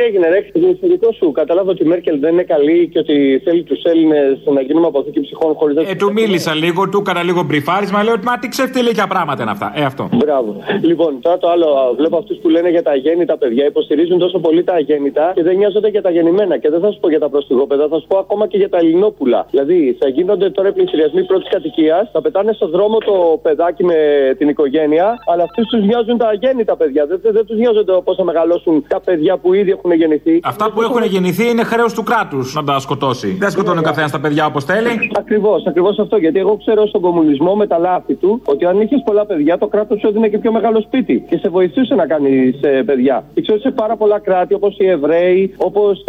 Τι έγινε, ρε, το ιστορικό σου. Κατάλαβα ότι η Μέρκελ δεν είναι καλή και ότι θέλει του Έλληνε να γίνουμε αποθήκη ψυχών χωρί να Ε, του μίλησα λίγο, του έκανα λίγο μπριφάρισμα, λέω ότι μα τι ξεφτυλίκια πράγματα είναι αυτά. Ε, αυτό. Μπράβο. Λοιπόν, τώρα το άλλο, βλέπω αυτού που λένε για τα αγέννητα παιδιά, υποστηρίζουν τόσο πολύ τα αγέννητα και δεν νοιάζονται για τα γεννημένα. Και δεν θα σου πω για τα προστιγόπεδα, θα σου πω ακόμα και για τα ελληνόπουλα. Δηλαδή, θα γίνονται τώρα οι πληστηριασμοί πρώτη κατοικία, θα πετάνε στον δρόμο το παιδάκι με την οικογένεια, αλλά αυτού του νοιάζουν τα αγέννητα παιδιά. Δεν, δεν, δεν του νοιάζονται πώ θα μεγαλώσουν τα παιδιά που ήδη έχουν γεννηθεί. Αυτά που έχουν γεννηθεί είναι χρέος του κράτους να τα σκοτώσει. Δεν σκοτώνει ο καθένας τα παιδιά όπως θέλει. Ακριβώς, ακριβώς αυτό. Γιατί εγώ ξέρω στον κομμουνισμό με τα λάθη του ότι αν είχες πολλά παιδιά, το κράτος σου έδινε και πιο μεγάλο σπίτι και σε βοηθούσε να κάνεις παιδιά. Και ξέρω σε πάρα πολλά κράτη όπως οι Εβραίοι, όπως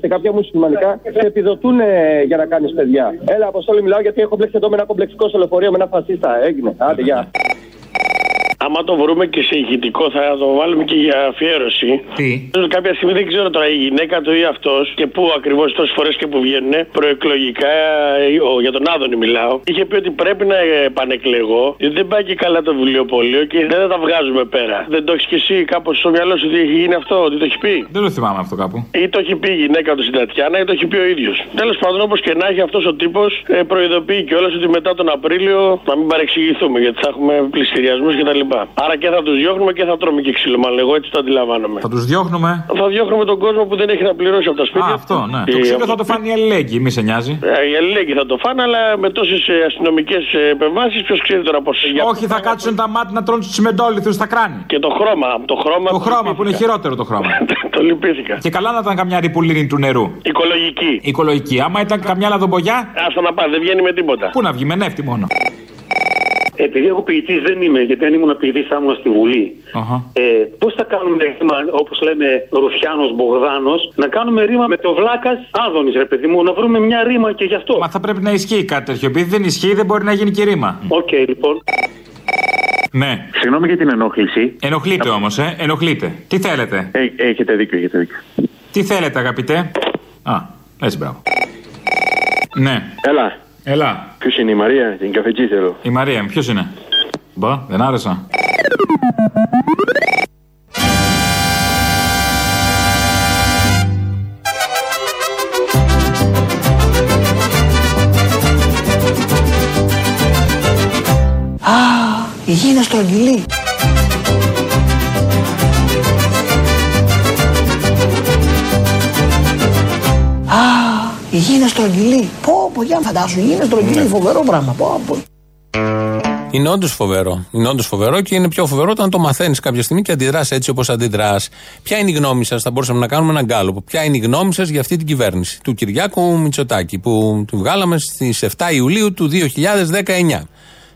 σε κάποια μουσουλμανικά, σε επιδοτούν ε, για να κάνεις παιδιά. Έλα, Αποστόλη, μιλάω γιατί έχω μπλέξει εδώ με ένα κομπλεξικό σε λεωφορείο με ένα φασίστα. Έγινε. Άντε, γεια. Άμα το βρούμε και σε ηχητικό, θα το βάλουμε και για αφιέρωση. Τι; Κάποια στιγμή δεν ξέρω τώρα η γυναίκα του ή αυτός και πού ακριβώς τόσες φορές και που βγαίνουν προεκλογικά, ε, ο- για τον Άδωνη μιλάω, είχε πει ότι πρέπει να επανεκλεγώ, γιατί δεν πάει και καλά το βιβλιοπωλείο και δεν θα τα βγάζουμε πέρα. Δεν το έχεις και εσύ κάπως στο μυαλό σου ότι έχει γίνει αυτό, ότι το έχει πει; Δεν το θυμάμαι αυτό κάπου. Ή το έχει πει η γυναίκα του στην Τατιάνα ή το έχει πει ο ίδιος. Τέλος πάντων, όπως και να έχει αυτός ο τύπος, προειδοποιεί κιόλας ότι μετά τον Απρίλιο να μην παρεξηγηθούμε γιατί θα έχουμε πληστηριασμούς κτλ. Σωστά. Άρα και θα τους διώχνουμε και θα τρώμε και ξύλο. Μάλλον εγώ έτσι το αντιλαμβάνομαι. Θα τους διώχνουμε; Θα διώχνουμε τον κόσμο που δεν έχει να πληρώσει από τα σπίτια. Α, αυτό, ναι. Και Το ξύλο από- θα το φάνει η αλληλέγγυη, μη σε νοιάζει. Ε, Οι αλληλέγγυοι θα το φάνε, αλλά με τόσες αστυνομικές επεμβάσεις, ποιος ξέρει τώρα πώς. Όχι, θα κάτσουν τα μάτια να τρώνε τους τσιμεντόλιθους στα κράνη. Και το χρώμα. Το χρώμα, Το χρώμα που είναι χειρότερο το χρώμα. το λυπήθηκα. Και καλά να ήταν καμιά ρηπουλίνη του νερού. Οικολογική. Οικολογική. Άμα ήταν καμιά λαδομπογιά. Άστα να πάει, δεν βγαίνει με τίποτα. Πού να βγει, με νεύτη μόνο. Επειδή εγώ ποιητής δεν είμαι, γιατί αν ήμουν ποιητής θα ήμουν στη Βουλή. Ε, Πώς θα κάνουμε ρίμα, όπως λέμε Ρουφιάνος Μπογδάνος, να κάνουμε ρίμα με το βλάκας Άδωνης, ρε παιδί μου, να βρούμε μια ρίμα και γι' αυτό. Μα θα πρέπει να ισχύει κάτι τέτοιο. Επειδή δεν ισχύει, δεν μπορεί να γίνει και ρίμα. Οκ, λοιπόν. Ναι. Συγγνώμη για την ενόχληση. Ενοχλείτε όμως, ε. Ενοχλείτε. Τι θέλετε; Ε, έχετε δίκιο, έχετε δίκιο. Τι θέλετε, αγαπητέ; Α, έτσι μπράβο. Ναι. Έλα. Έλα. Ποιος είναι η Μαρία, την καφετζή θέλω. Η Μαρία, ποιος είναι; Μπα, δεν άρεσα. Πω, πω, για να φαντάσου, η γη είναι στρογγυλή, φοβερό πράγμα. Πω, πω. Είναι όντως φοβερό. Είναι όντως φοβερό και είναι πιο φοβερό όταν το μαθαίνεις κάποια στιγμή και αντιδράς έτσι όπως αντιδράς. Ποια είναι η γνώμη σας, θα μπορούσαμε να κάνουμε έναν γκάλωπ. Ποια είναι η γνώμη σας για αυτή την κυβέρνηση του Κυριάκου Μητσοτάκη που την βγάλαμε στις 7 Ιουλίου του 2019.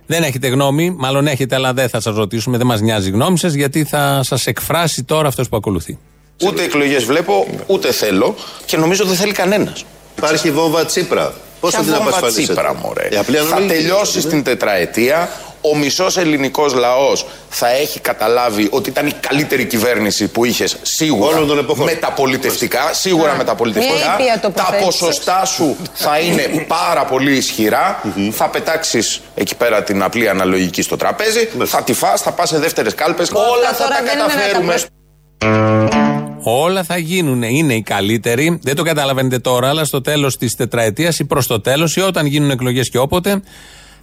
Δεν έχετε γνώμη, μάλλον έχετε, αλλά δεν θα σας ρωτήσουμε, δεν μας νοιάζει η γνώμη σας, γιατί θα σας εκφράσει τώρα αυτός που ακολουθεί. Ούτε εκλογές βλέπω, ούτε θέλω και νομίζω δεν θέλει κανένας. Υπάρχει βόμβα Τσίπρα. Πώς θα την απασφαλίσετε; Τσίπρα, μωρέ. Η απλή Θα αναλογική. τελειώσει στην τετραετία. Ο μισός ελληνικός λαός θα έχει καταλάβει ότι ήταν η καλύτερη κυβέρνηση που είχες σίγουρα Όλων των εποχών. μεταπολιτευτικά. Σίγουρα μεταπολιτευτικά. Μια ήπια Τα τοποθέτηση. ποσοστά σου θα είναι πάρα πολύ ισχυρά. Θα πετάξεις εκεί πέρα την απλή αναλογική στο τραπέζι. Θα τη φας, θα πας σε δεύτερες κάλπες. Όλα θα τώρα τα δεν είναι καταφέρουμε. Όλα θα γίνουν. Είναι οι καλύτεροι. Δεν το καταλαβαίνετε τώρα, αλλά στο τέλος της τετραετίας ή προς το τέλος ή όταν γίνουν εκλογές και όποτε,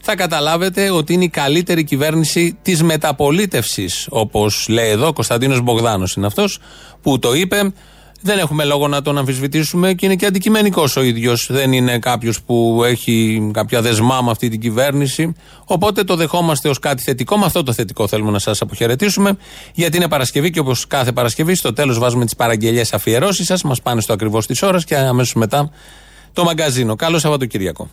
θα καταλάβετε ότι είναι η καλύτερη κυβέρνηση της μεταπολίτευσης. Όπως λέει εδώ, ο Κωνσταντίνος Μπογδάνος είναι αυτός που το είπε. Δεν έχουμε λόγο να τον αμφισβητήσουμε και είναι και αντικειμενικός ο ίδιος. Δεν είναι κάποιος που έχει κάποια δεσμά με αυτή την κυβέρνηση. Οπότε το δεχόμαστε ως κάτι θετικό. Με αυτό το θετικό θέλουμε να σας αποχαιρετήσουμε. Γιατί είναι Παρασκευή και όπως κάθε Παρασκευή, στο τέλος βάζουμε τις παραγγελίες αφιερώσεις σας. Μας πάνε στο ακριβώς της ώρας και αμέσως μετά το μαγκαζίνο. Καλό Σαββατοκύριακο.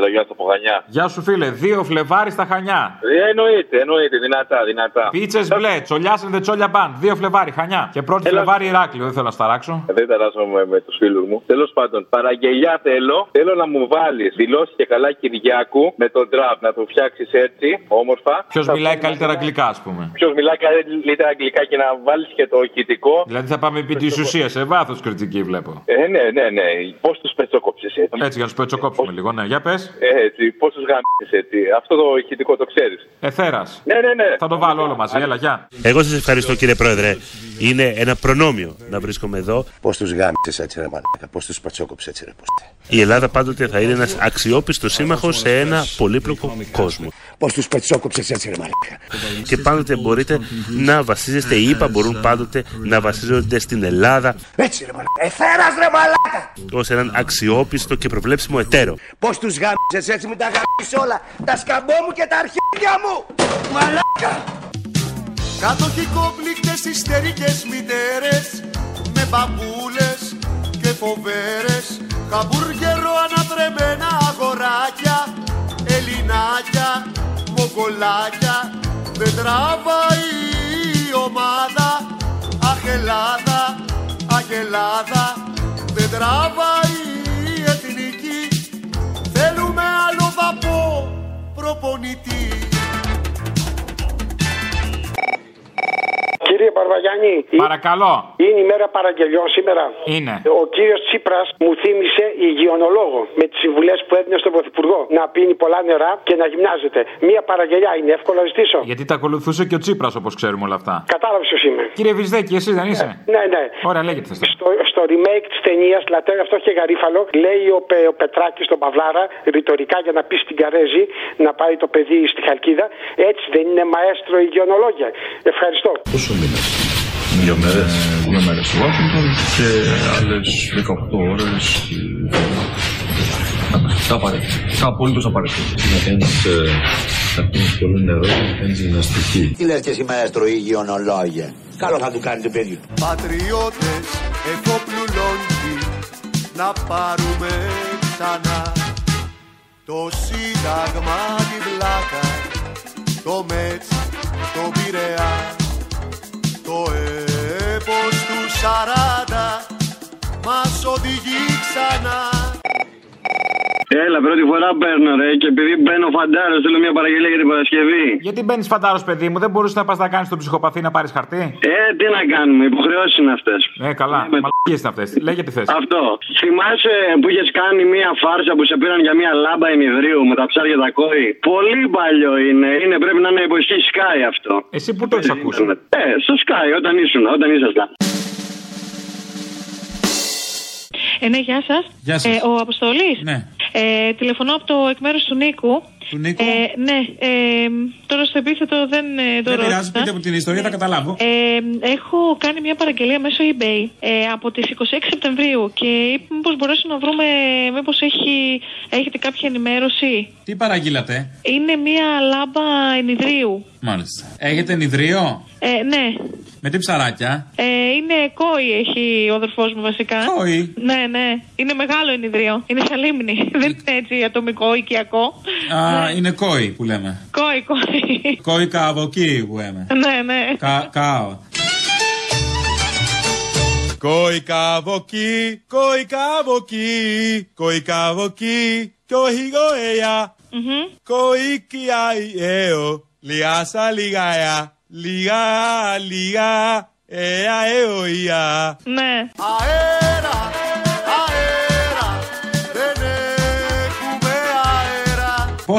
Έλα, γεια στο Πογανιά. Γεια σου φίλε, 2 Φλεβάρι στα Χανιά. Ε, εννοείται, εννοείται, δυνατά, δυνατά. Πίτσες μπλε, τσολιάσαν δε τσόλια μπαν. 2 Φλεβάρι, Χανιά. Και πρώτη Φλεβάρι Ηράκλειο, δεν θέλω να σταράξω. Δεν ταράζομαι με τους φίλους μου. Τέλος πάντων, παραγγελιά θέλω. Θέλω να μου βάλεις δηλώσεις και καλά Κυριάκου με τον τραπ να το φτιάξεις έτσι, όμορφα. Ποιος μιλάει καλύτερα αγγλικά, ας πούμε. Ποιος μιλάει καλύτερα αγγλικά και να βάλεις και το ηχητικό. Δηλαδή θα πάμε επί της ουσίας, σε βάθος κριτική βλέπω. Ε, ναι, ναι, ναι. Πώς τους πετσοκόψει έτσι. Έτσι, για να σου πετσοκόψουμε λίγο, ναι. Για πες. Ε, έτσι, πώ του γάμισες έτσι. Αυτό το ηχητικό το ξέρεις. Εθέρας. Ναι, ναι, ναι. Θα το βάλω όλο μαζί, έλα, γεια. Εγώ σας ευχαριστώ κύριε Πρόεδρε. Είναι ένα προνόμιο να βρίσκομαι εδώ. Πώς τους γάμισες έτσι, ρε Μαλάκα, πώς τους πατσόκοψες έτσι, ρε Ποστέ. Η Ελλάδα πάντοτε θα είναι ένας αξιόπιστος σύμμαχος σε ένα πολύπλοκο κόσμο. Πώς τους πατσόκοψες έτσι, ρε Μαλάκα. Και πάντοτε μπορείτε να βασίζεστε, οι ΙΠΑ μπορούν πάντοτε να βασίζονται στην Ελλάδα Έτσι, ρε Μαλάκα. Εθέρας, ρε Μαλάκα. ως έναν αξιόπιστο και προβλέψιμο εταίρο. Πώς τους γάμισες έτσι, μην τα γάμισε όλα. Τα σκαμπό μου και τα αρχίδια μου. Μαλάκα. Κάτοχοι κόμπλικτες ιστερικές μητέρες Με μπαμπούλες και φοβέρες Καμπούργερο ανατρεμμένα αγοράκια Ελληνάκια, μογκολάκια Δεν τραβάει η ομάδα Αχ Ελλάδα, αχ Ελλάδα Δεν τραβάει η εθνική Θέλουμε άλλο δαπό προπονητή Κύριε Παρβαγιάννη, Παρακαλώ. είναι η μέρα παραγγελιών σήμερα. Είναι. Ο κύριος Τσίπρας μου θύμισε υγειονολόγο με τις συμβουλές που έδινε στον Πρωθυπουργό να πίνει πολλά νερά και να γυμνάζεται. Μία παραγγελιά είναι εύκολο να ζητήσω. Γιατί τα ακολουθούσε και ο Τσίπρας, όπως ξέρουμε όλα αυτά. Κατάλαβες ποιος είμαι. Κύριε Βυσδέκη, εσύ δεν είσαι. Ναι, ναι. Ωραία, λέγεται θες. Στο, στο remake της ταινίας Λατέρη αυτό και γαρίφαλο, λέει ο, Πε, ο Πετράκης στον Παυλάρα ρητορικά για να πεις στην Καρέζη να πάει το παιδί στη Χαλκίδα. Έτσι δεν είναι μαέστρο υγειονολόγια. Ευχαριστώ. Πόσο μήνες; Δύο μέρες. Δύο μέρες στη Washington και άλλες 18 ώρες στη Τα απαραίτητα. Τα απολύτως απαραίτητα. Να κάνεις, ε, να πίνεις πολύ νερό και να κάνεις γυμναστική. Τι λες και εσύ μαέστρο υγειονολόγια. Καλό θα του κάνει το παιδί. Πατριώτες εφόπλου λόγκι να πάρουμε ξανά το σύνταγμα τη βλάκα το μέτς, το πειραιά το έπος του σαράντα μας οδηγεί ξανά Έλα, πρώτη φορά παίρνω ρε και επειδή μπαίνω φαντάρο, θέλω μια παραγγελία για την Παρασκευή. Γιατί μπαίνεις φαντάρος, παιδί μου, δεν μπορούσες να πας να κάνεις τον ψυχοπαθή να πάρεις χαρτί; Ε, τι να κάνουμε, υποχρεώσεις είναι αυτές. Ε, καλά. Μαλακίες είναι αυτές. Λέγε τι θες. Αυτό. Θυμάσαι που είχες κάνει μια φάρσα που σε πήραν για μια λάμπα ενιδρίου με τα ψάρια τα κόη. Πολύ παλιό είναι. είναι πρέπει να είναι εποχή Sky αυτό. Εσύ που το έχεις ακούσει. Ε, στο Sky όταν ήσουν, όταν ήσασταν. Ε, ναι, γεια σας. Γεια σας. Ε, ο Αποστολή. Ναι. Ε, τηλεφωνώ από το εκ μέρους του Νίκου. Του Νίκου. Ε, ναι, ε, τώρα στο επίθετο δεν ε, το Δεν πειράζει, ρώτησα. πείτε μου την ιστορία, θα καταλάβω. Ε, έχω κάνει μια παραγγελία μέσω eBay ε, από τις 26 Σεπτεμβρίου και είπε μήπως μπορέσουμε να βρούμε, μήπως έχει, έχετε κάποια ενημέρωση; Τι παραγγείλατε; Είναι μια λάμπα ενιδρίου. Μάλιστα. Έχετε νηδρίο. Ε, ναι, Με τι ψαράκια; ε, είναι κόη έχει ο αδερφός μου βασικά. Κόη. Ναι, ναι, είναι μεγάλο ενιδρίο. Είναι σαν λίμνη. δεν είναι έτσι ατομικό, οικιακό. Α, ε, είναι κόη που λέμε. Κόη, κόη. Κόη καβοκή που λέμε. Ναι, ναι. Κα, καο. Κόη καβοκή, κόη καβοκή, κόη καβοκή, κι όχι γοέια. Κόη κοιά ιέο, λιάσα λιγάια, λιγά, λιγά, εα εωία. Ναι. Αέρα, αέρα.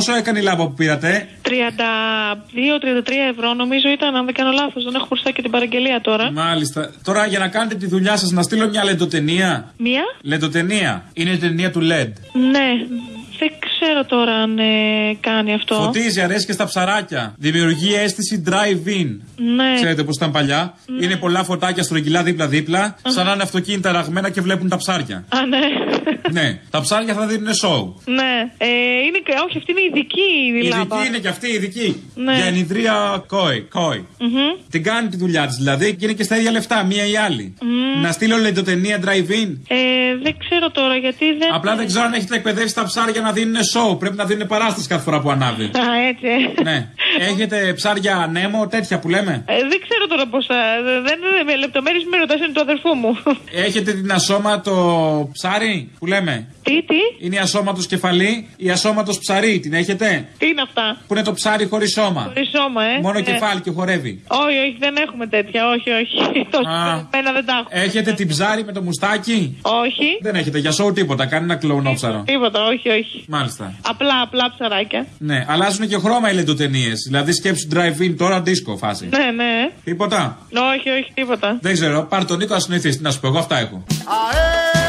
Πόσο έκανε η λάμπα που πήρατε; 32-33 ευρώ νομίζω ήταν, αν δεν κάνω λάθος. Δεν έχω μπροστά και την παραγγελία τώρα. Μάλιστα. Τώρα για να κάνετε τη δουλειά σας, να στείλω μια λεντοτενία. Μία. Λεντοτενία. Είναι η ταινία του LED. Ναι. Δεν ξέρω τώρα αν ε, κάνει αυτό. Φωτίζει, αρέσει και στα ψαράκια. Δημιουργεί αίσθηση drive-in. Ναι. Ξέρετε πώς ήταν παλιά. Είναι πολλά φωτάκια στρογγυλά δίπλα-δίπλα, σαν να είναι αυτοκίνητα ραγμένα και βλέπουν τα ψάρια. Α, ναι. ναι, τα ψάρια θα δίνουν σοου. ναι. Ε, είναι, και- όχι, αυτή είναι ειδική η λάμπα. Ειδική είναι και αυτή, ειδική. Ναι. Για ενιδρία κόη. κόη. Μμμ. Την κάνει τη δουλειά της δηλαδή και είναι και στα ίδια λεφτά, μία ή άλλη. Μμ. Να στείλω λεντοτενία drive-in. Ε, δεν ξέρω τώρα γιατί δεν. Απλά δεν ξέρω αν έχετε εκπαιδεύσει τα ψάρια να δίνουν σοου. Πρέπει να δίνουν παράσταση κάθε φορά που ανάβει. Α, έτσι. ε. ναι. Έχετε ψάρια νέμο, τέτοια που λέμε; Ε, δεν ξέρω τώρα πώ θα. Δεν είναι λεπτομέρειες με ρωτάς, είναι του αδερφού μου. Έχετε την ασώματο ψάρι που λέμε; τι, τι, Είναι η ασώματος κεφαλή, η ασώματος ψαρί. Την έχετε; τι είναι αυτά; Που είναι το ψάρι χωρίς σώμα. Χωρίς σώμα, ε. Μόνο Ε, κεφάλι και χορεύει. Όχι, όχι, δεν έχουμε τέτοια. Όχι, όχι. Τόσο μένα δεν τα έχουμε. Έχετε την ψάρι με το μουστάκι; Όχι. Δεν έχετε για σοου τίποτα. Κάνει ένα κλονόψαρο. Τίποτα, όχι, όχι. Μάλιστα. Απλά, απλά ψαράκια. Ναι, αλλάζουν και χρώμα οι λεντοτενίε. Δηλαδή σκέψου drive-in τώρα disco φάση. Ναι, ναι. Τίποτα. Όχι, όχι, τίποτα. Δεν ξέρω. Πάρ τον Νίκο, ας συνοηθεί. Τι να σου πω, εγώ αυτά έχω. Αέρα,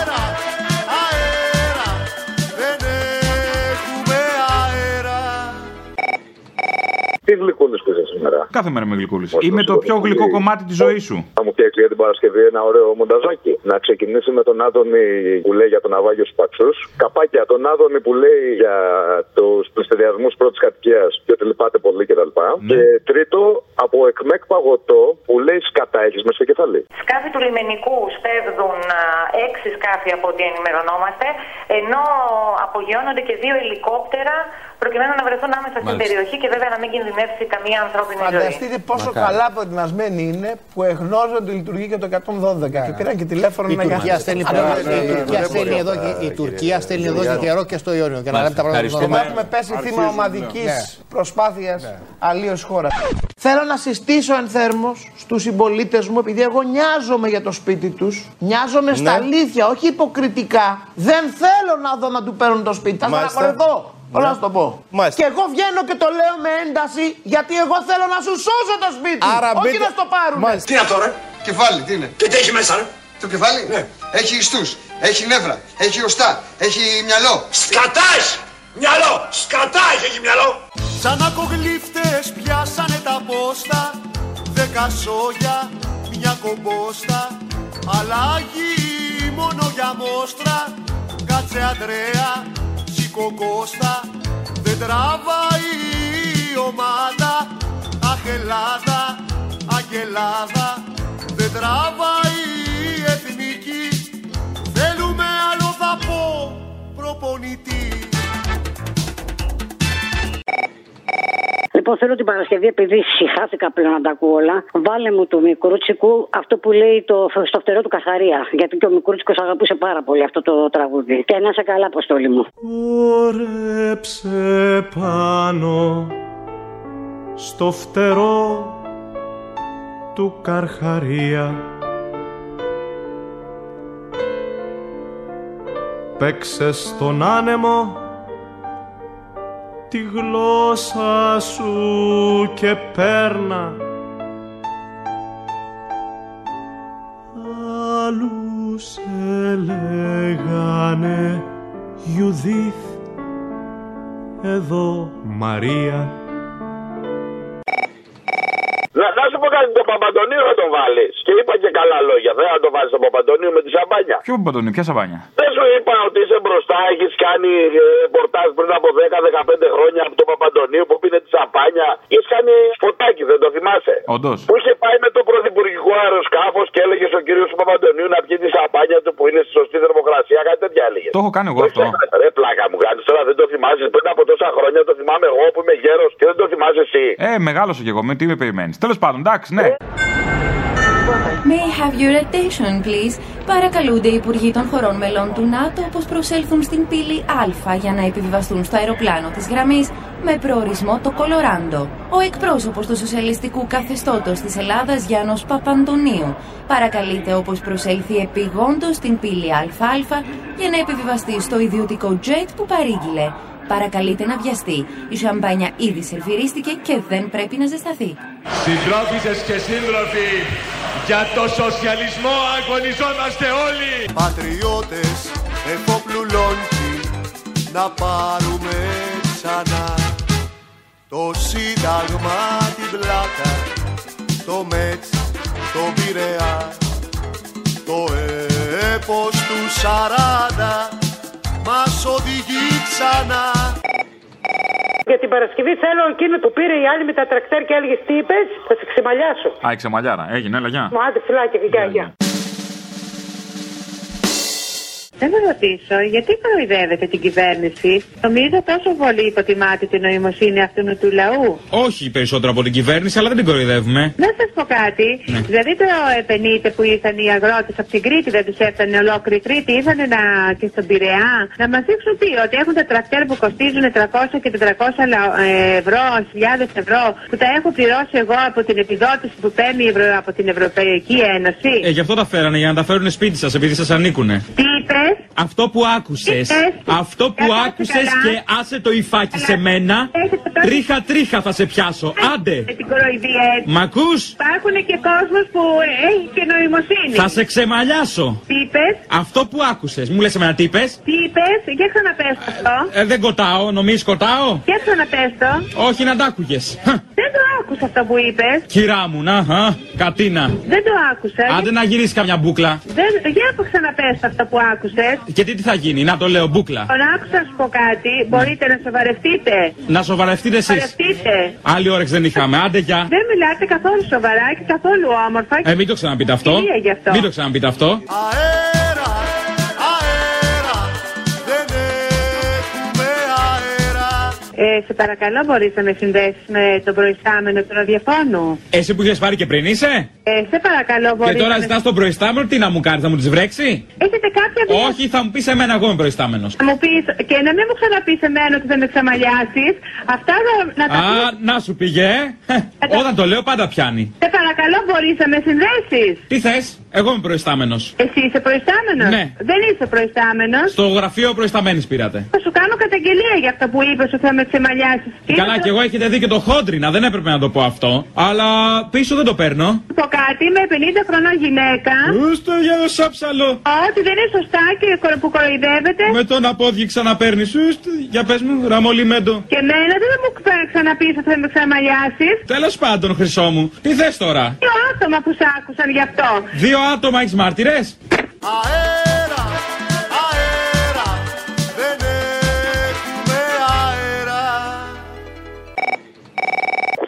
Τι γλυκούλη που είσαι σήμερα; Κάθε μέρα με γλυκούλη. Είμαι το πιο γλυκό κομμάτι της ζωής σου. Θα μου φτιάξει για την Παρασκευή ένα ωραίο μονταζάκι. Να ξεκινήσει με τον Άδωνη που λέει για τον Αβάγιος στου Παξούς. Καπάκια, τον Άδωνη που λέει για τους πληστηριασμούς πρώτης κατοικίας και ότι λυπάται πολύ κτλ. Και τρίτο, από εκμεκ παγωτό που λέει σκατά έχει με στο κεφάλι. Σκάφη του λιμενικού σπέβδουν α, έξι σκάφη από ό,τι ενημερωνόμαστε, ενώ απογειώνονται και δύο ελικόπτερα προκειμένου να βρεθούν άμεσα στην Μάλιστα. περιοχή και βέβαια να μην κινδυνεύσει καμία ανθρώπινη ζωή. Φανταστείτε πόσο Μακάρι. καλά προετοιμασμένοι είναι που εγνώζουν ότι λειτουργεί και το 112. Και πήραν και τηλέφωνο Η να Τουρκία στέλνει Α, πλέον- ναι, ναι, η ναι, Τουρκία δεν στέλνει μπορεί εδώ αυτό. και- η Τουρκία στέλνει εδώ και καιρό και στο Ιόνιο. Για να λέμε τα πράγματα Και με το να όνομα. έχουμε πέσει θύμα ομαδικής προσπάθειας αλλίως χώρας. Θέλω να συστήσω εν θέρμος στους συμπολίτες μου, επειδή εγώ νοιάζομαι για το σπίτι τους, νοιάζομαι στα Ναι. αλήθεια, όχι υποκριτικά. Δεν θέλω να δω να του παίρνουν το σπίτι. Θα Μάλιστα. στεναχωρηθώ. Όλα Ναι. να σου το πω. Μάλιστα. Και εγώ βγαίνω και το λέω με ένταση, γιατί εγώ θέλω να σου σώσω το σπίτι. Άρα όχι μπείτε- να στο πάρουν. Μάλιστα. Τι είναι αυτό, ρε; Κεφάλι, τι είναι; Και τι έχει μέσα, ρε; Το κεφάλι, ναι. Έχει ιστούς, έχει νεύρα, έχει οστά, έχει μυαλό. Σκατάς! Μυαλό! Σκατάς έχει μυαλό! Σαν ακογλύφτες πιάσανε τα πόστα Δέκα σόγια, μια κομπόστα Αλλάγει μόνο για μόστρα. Κάτσε Αντρέα, σήκω Κώστα Δεν τραβάει η ομάδα. Αχ Ελλάδα, αγελάδα Δεν τραβάει η εθνική. Θέλουμε άλλο δαπό προπονητή Λοιπόν, θέλω την Παρασκευή, επειδή συχάθηκα πλέον να τα ακούω όλα, βάλε μου του Μικρούτσικου αυτό που λέει το, στο φτερό του Καθαρία. Γιατί και ο Μικρούτσικος αγαπούσε πάρα πολύ αυτό το τραγούδι. Και να είσαι καλά, Αποστόλη μου. Όρεψε πάνω στο φτερό του Καρχαρία Παίξε στον άνεμο τη γλώσσα σου και παίρνα Άλλους έλεγανε Ιουδίθ εδώ Μαρία Να, να σου πω κάτι, τον Παπαντονίου θα τον βάλεις. Και είπα και καλά λόγια. Δεν θα τον βάλεις τον Παπαντονίου με τη σαμπάνια. Ποιο παντονί, ποια σαμπάνια; Δεν σου είπα ότι είσαι μπροστά, έχεις κάνει ε, ρεπορτάζ πριν από 10-15 χρόνια από τον Παπαντονίου που πίνε τη σαμπάνια. Έχεις κάνει φωτάκι, δεν το θυμάσαι; Όντως. Που είχε πάει με το πρωθυπουργικό αεροσκάφος και έλεγε στον κύριο του Παπαντονίου να πιει τη σαμπάνια του που είναι στη σωστή θερμοκρασία. Κάτι τέτοια έλεγε. Το έχω κάνει εγώ αυτό. Ρε πλάκα μου κάνεις τώρα, δεν το θυμάσαι. Πριν από τόσα χρόνια το θυμάμαι εγώ που είμαι γέρος και δεν το θυμάσαι εσύ. Ε, μεγάλωσε κι εγώ. Με τι με περιμένεις. Τέλος πάντων, εντάξει, ναι. May I have your attention, please; Παρακαλούνται οι υπουργοί των χωρών μελών του ΝΑΤΟ πως προσέλθουν στην πύλη Α για να επιβιβαστούν στο αεροπλάνο της γραμμής με προορισμό το Κολοράντο. Ο εκπρόσωπος του σοσιαλιστικού καθεστώτος της Ελλάδας Γιάννος Παπαντονίου παρακαλείται όπως προσέλθει επιγόντως στην πύλη ΑΑ για να επιβιβαστεί στο ιδιωτικό τζετ που παρήγγειλε. Παρακαλείται να βιαστεί. Η σαμπάνια ήδη σερβιρίστηκε και δεν πρέπει να ζεσταθεί. Συντρόφισσες και σύντροφοι, για το σοσιαλισμό αγωνιζόμαστε όλοι! Πατριώτες εφόπλου λόγκι να πάρουμε ξανά το σύνταγμα την πλάκα το μέτς το πειραιά το έπος του 40 μας οδηγεί ξανά Για την Παρασκευή θέλω εκείνο που πήρε η άλλη με τα τρακτέρ και έλεγε τι είπες, θα σε ξεμαλιάσω. Α, η ξεμαλιάρα. Έγινε, έλα, γεια. Μου άντε φυλάκια και γεια, γεια. Θέλω να ρωτήσω, γιατί κοροϊδεύετε την κυβέρνηση; Νομίζω τόσο πολύ υποτιμάτε την νοημοσύνη αυτού του λαού. Όχι περισσότερο από την κυβέρνηση, αλλά δεν την κοροϊδεύουμε. Να σας πω κάτι. Ναι. Δηλαδή το 50 που ήρθαν οι αγρότες από την Κρήτη, δεν τους έφτανε ολόκληρη Κρήτη, ήρθαν να, και στον Πειραιά να μας δείξουν τι, ότι έχουν τα τρακτέρ που κοστίζουν 300 και 400 λα- ε, ευρώ, χιλιάδες ευρώ, που τα έχω πληρώσει εγώ από την επιδότηση που παίρνει η Ευρω... από την Ευρωπαϊκή Ένωση. Ε, γι' αυτό τα φέρανε, για να τα φέρουν σπίτι σας, επειδή σας ανήκουνε. Τι είπες, Αυτό που άκουσες. Αυτό που άκουσες και άσε το υφάκι σε μένα. Τρίχα τρίχα θα σε πιάσω. Άντε. με την κοροϊδία έτσι. Μ' ακούς; Υπάρχουν και κόσμος που έχει και νοημοσύνη. Θα σε ξεμαλιάσω. Τι είπες, Αυτό που άκουσες. Μου λες εμένα τι είπες; τι είπες, για ξαναπες το αυτό. Ε, δεν κοτάω, νομίζεις κοτάω; Για ξαναπες το. Όχι να τ' άκουγες. Δεν το άκουσα αυτό που είπες. Κυρά μου, να, α, κατίνα. Δεν το άκουσα. Άντε να γυρίσεις καμιά μπουκλα. Δεν... Για που ξαναπες το αυτό που άκουσε. Και τι, τι θα γίνει, να το λέω μπουκλα. Τον άκουσα να σου πω κάτι. Μπορείτε να σοβαρευτείτε. Να σοβαρευτείτε εσείς. Σοβαρευτείτε. Άλλη όρεξη δεν είχαμε. Άντε για. Δεν μιλάτε καθόλου σοβαρά και καθόλου όμορφα. Ε, μην το ξαναπείτε αυτό. Κυρία γι' αυτό. Μην το ξαναπείτε αυτό. Αέρα, Ε, σε παρακαλώ, μπορείς να με συνδέσεις με τον προϊστάμενο του ραδιοφώνου; Εσύ που είχες πάρει και πριν είσαι; Ε, σε παρακαλώ, μπορείς Και τώρα να με... ζητάς τον προϊστάμενο, τι να μου κάνεις, θα μου τις βρέξει; Έχετε κάποια δουλειά; Όχι, θα μου πεις εμένα, εγώ είμαι προϊστάμενος. Να μου πεις, και να μην μου ξαναπείς εμένα ότι θα με ξαμαλιάσεις. Αυτά θα- να τα Α, να σου πήγε. ε. Όταν το λέω, πάντα πιάνει. Σε παρακαλώ, μπορείς να με συνδέσεις; Τι θες, εγώ είμαι προϊστάμενος. Εσύ είσαι προϊστάμενος; Ναι. Δεν είσαι προϊστάμενος; Στο γραφείο προϊσταμένης πήρατε. Θα σου κάνω καταγγελία για αυτό που είπες ότι θα με ξεμαλιάσεις. Καλά, και εγώ έχετε δει και το χόντρινα, δεν έπρεπε να το πω αυτό. Αλλά πίσω δεν το παίρνω. πω κάτι, είμαι 50 χρονών γυναίκα. Ούστο για το σάψαλο. Ότι δεν είναι σωστά και κορο- που κοροϊδεύετε. Με τον απόδειξη ξαναπέρνει. Ούστο, για πες μου, ραμολιμέντο. Και εμένα δεν θα μου ξα- ξαναπείς ότι θα με ξαμαλιάσει. Τέλος πάντων, χρυσό μου, τι θες τώρα; Δύο άτομα που σ' άκουσαν γι' αυτό. Δύο άτομα έχεις μάρτυρες; Αέρα, αέρα,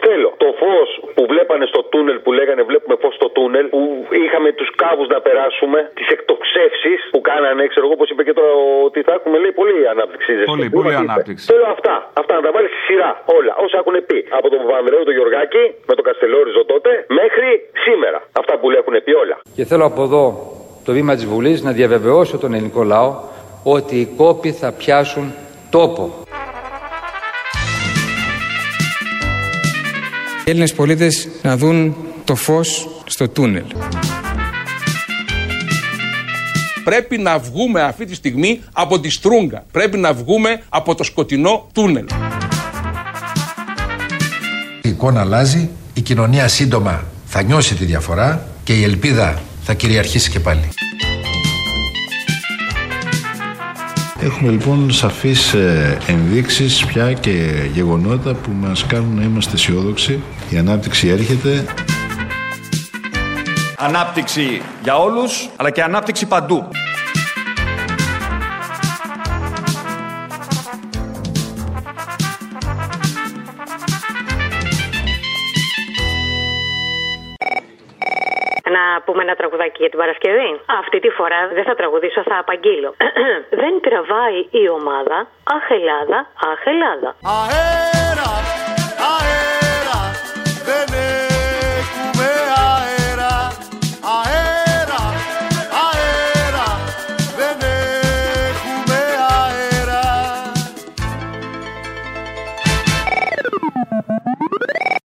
Θέλω το φως που βλέπανε στο τούνελ που λέγανε Βλέπουμε φως στο τούνελ. Που είχαμε τους κάβους να περάσουμε. Τις εκτοξεύσεις που κάνανε. Ξέρω εγώ πώ είπε και τώρα ότι θα έχουμε λέει πολύ ανάπτυξη. Πολύ, ζεστή. πολύ Μας είπε. ανάπτυξη. Θέλω αυτά. Αυτά να τα βάλεις στη σειρά. Όλα. Όσα έχουν πει. Από τον Παπανδρέου τον Γιωργάκη με τον Καστελόριζο τότε μέχρι σήμερα. Αυτά που έχουν πει όλα. Και θέλω από εδώ το βήμα της Βουλής να διαβεβαιώσω τον ελληνικό λαό ότι οι κόποι θα πιάσουν τόπο. Οι Έλληνες πολίτες να δουν το φως στο τούνελ. Πρέπει να βγούμε αυτή τη στιγμή από τη στρούγκα. Πρέπει να βγούμε από το σκοτεινό τούνελ. Η εικόνα αλλάζει, η κοινωνία σύντομα θα νιώσει τη διαφορά και η ελπίδα θα κυριαρχήσει και πάλι. Έχουμε λοιπόν σαφείς ε, ενδείξεις πια και γεγονότα που μας κάνουν να είμαστε αισιόδοξοι. Η ανάπτυξη έρχεται. Ανάπτυξη για όλους, αλλά και ανάπτυξη παντού. πούμε ένα τραγουδάκι για την Παρασκευή. Αυτή τη φορά δεν θα τραγουδήσω, θα απαγγείλω. δεν τραβάει η ομάδα. Αχ, Ελλάδα, αχ, Ελλάδα. Αέρα, αέρα, δεν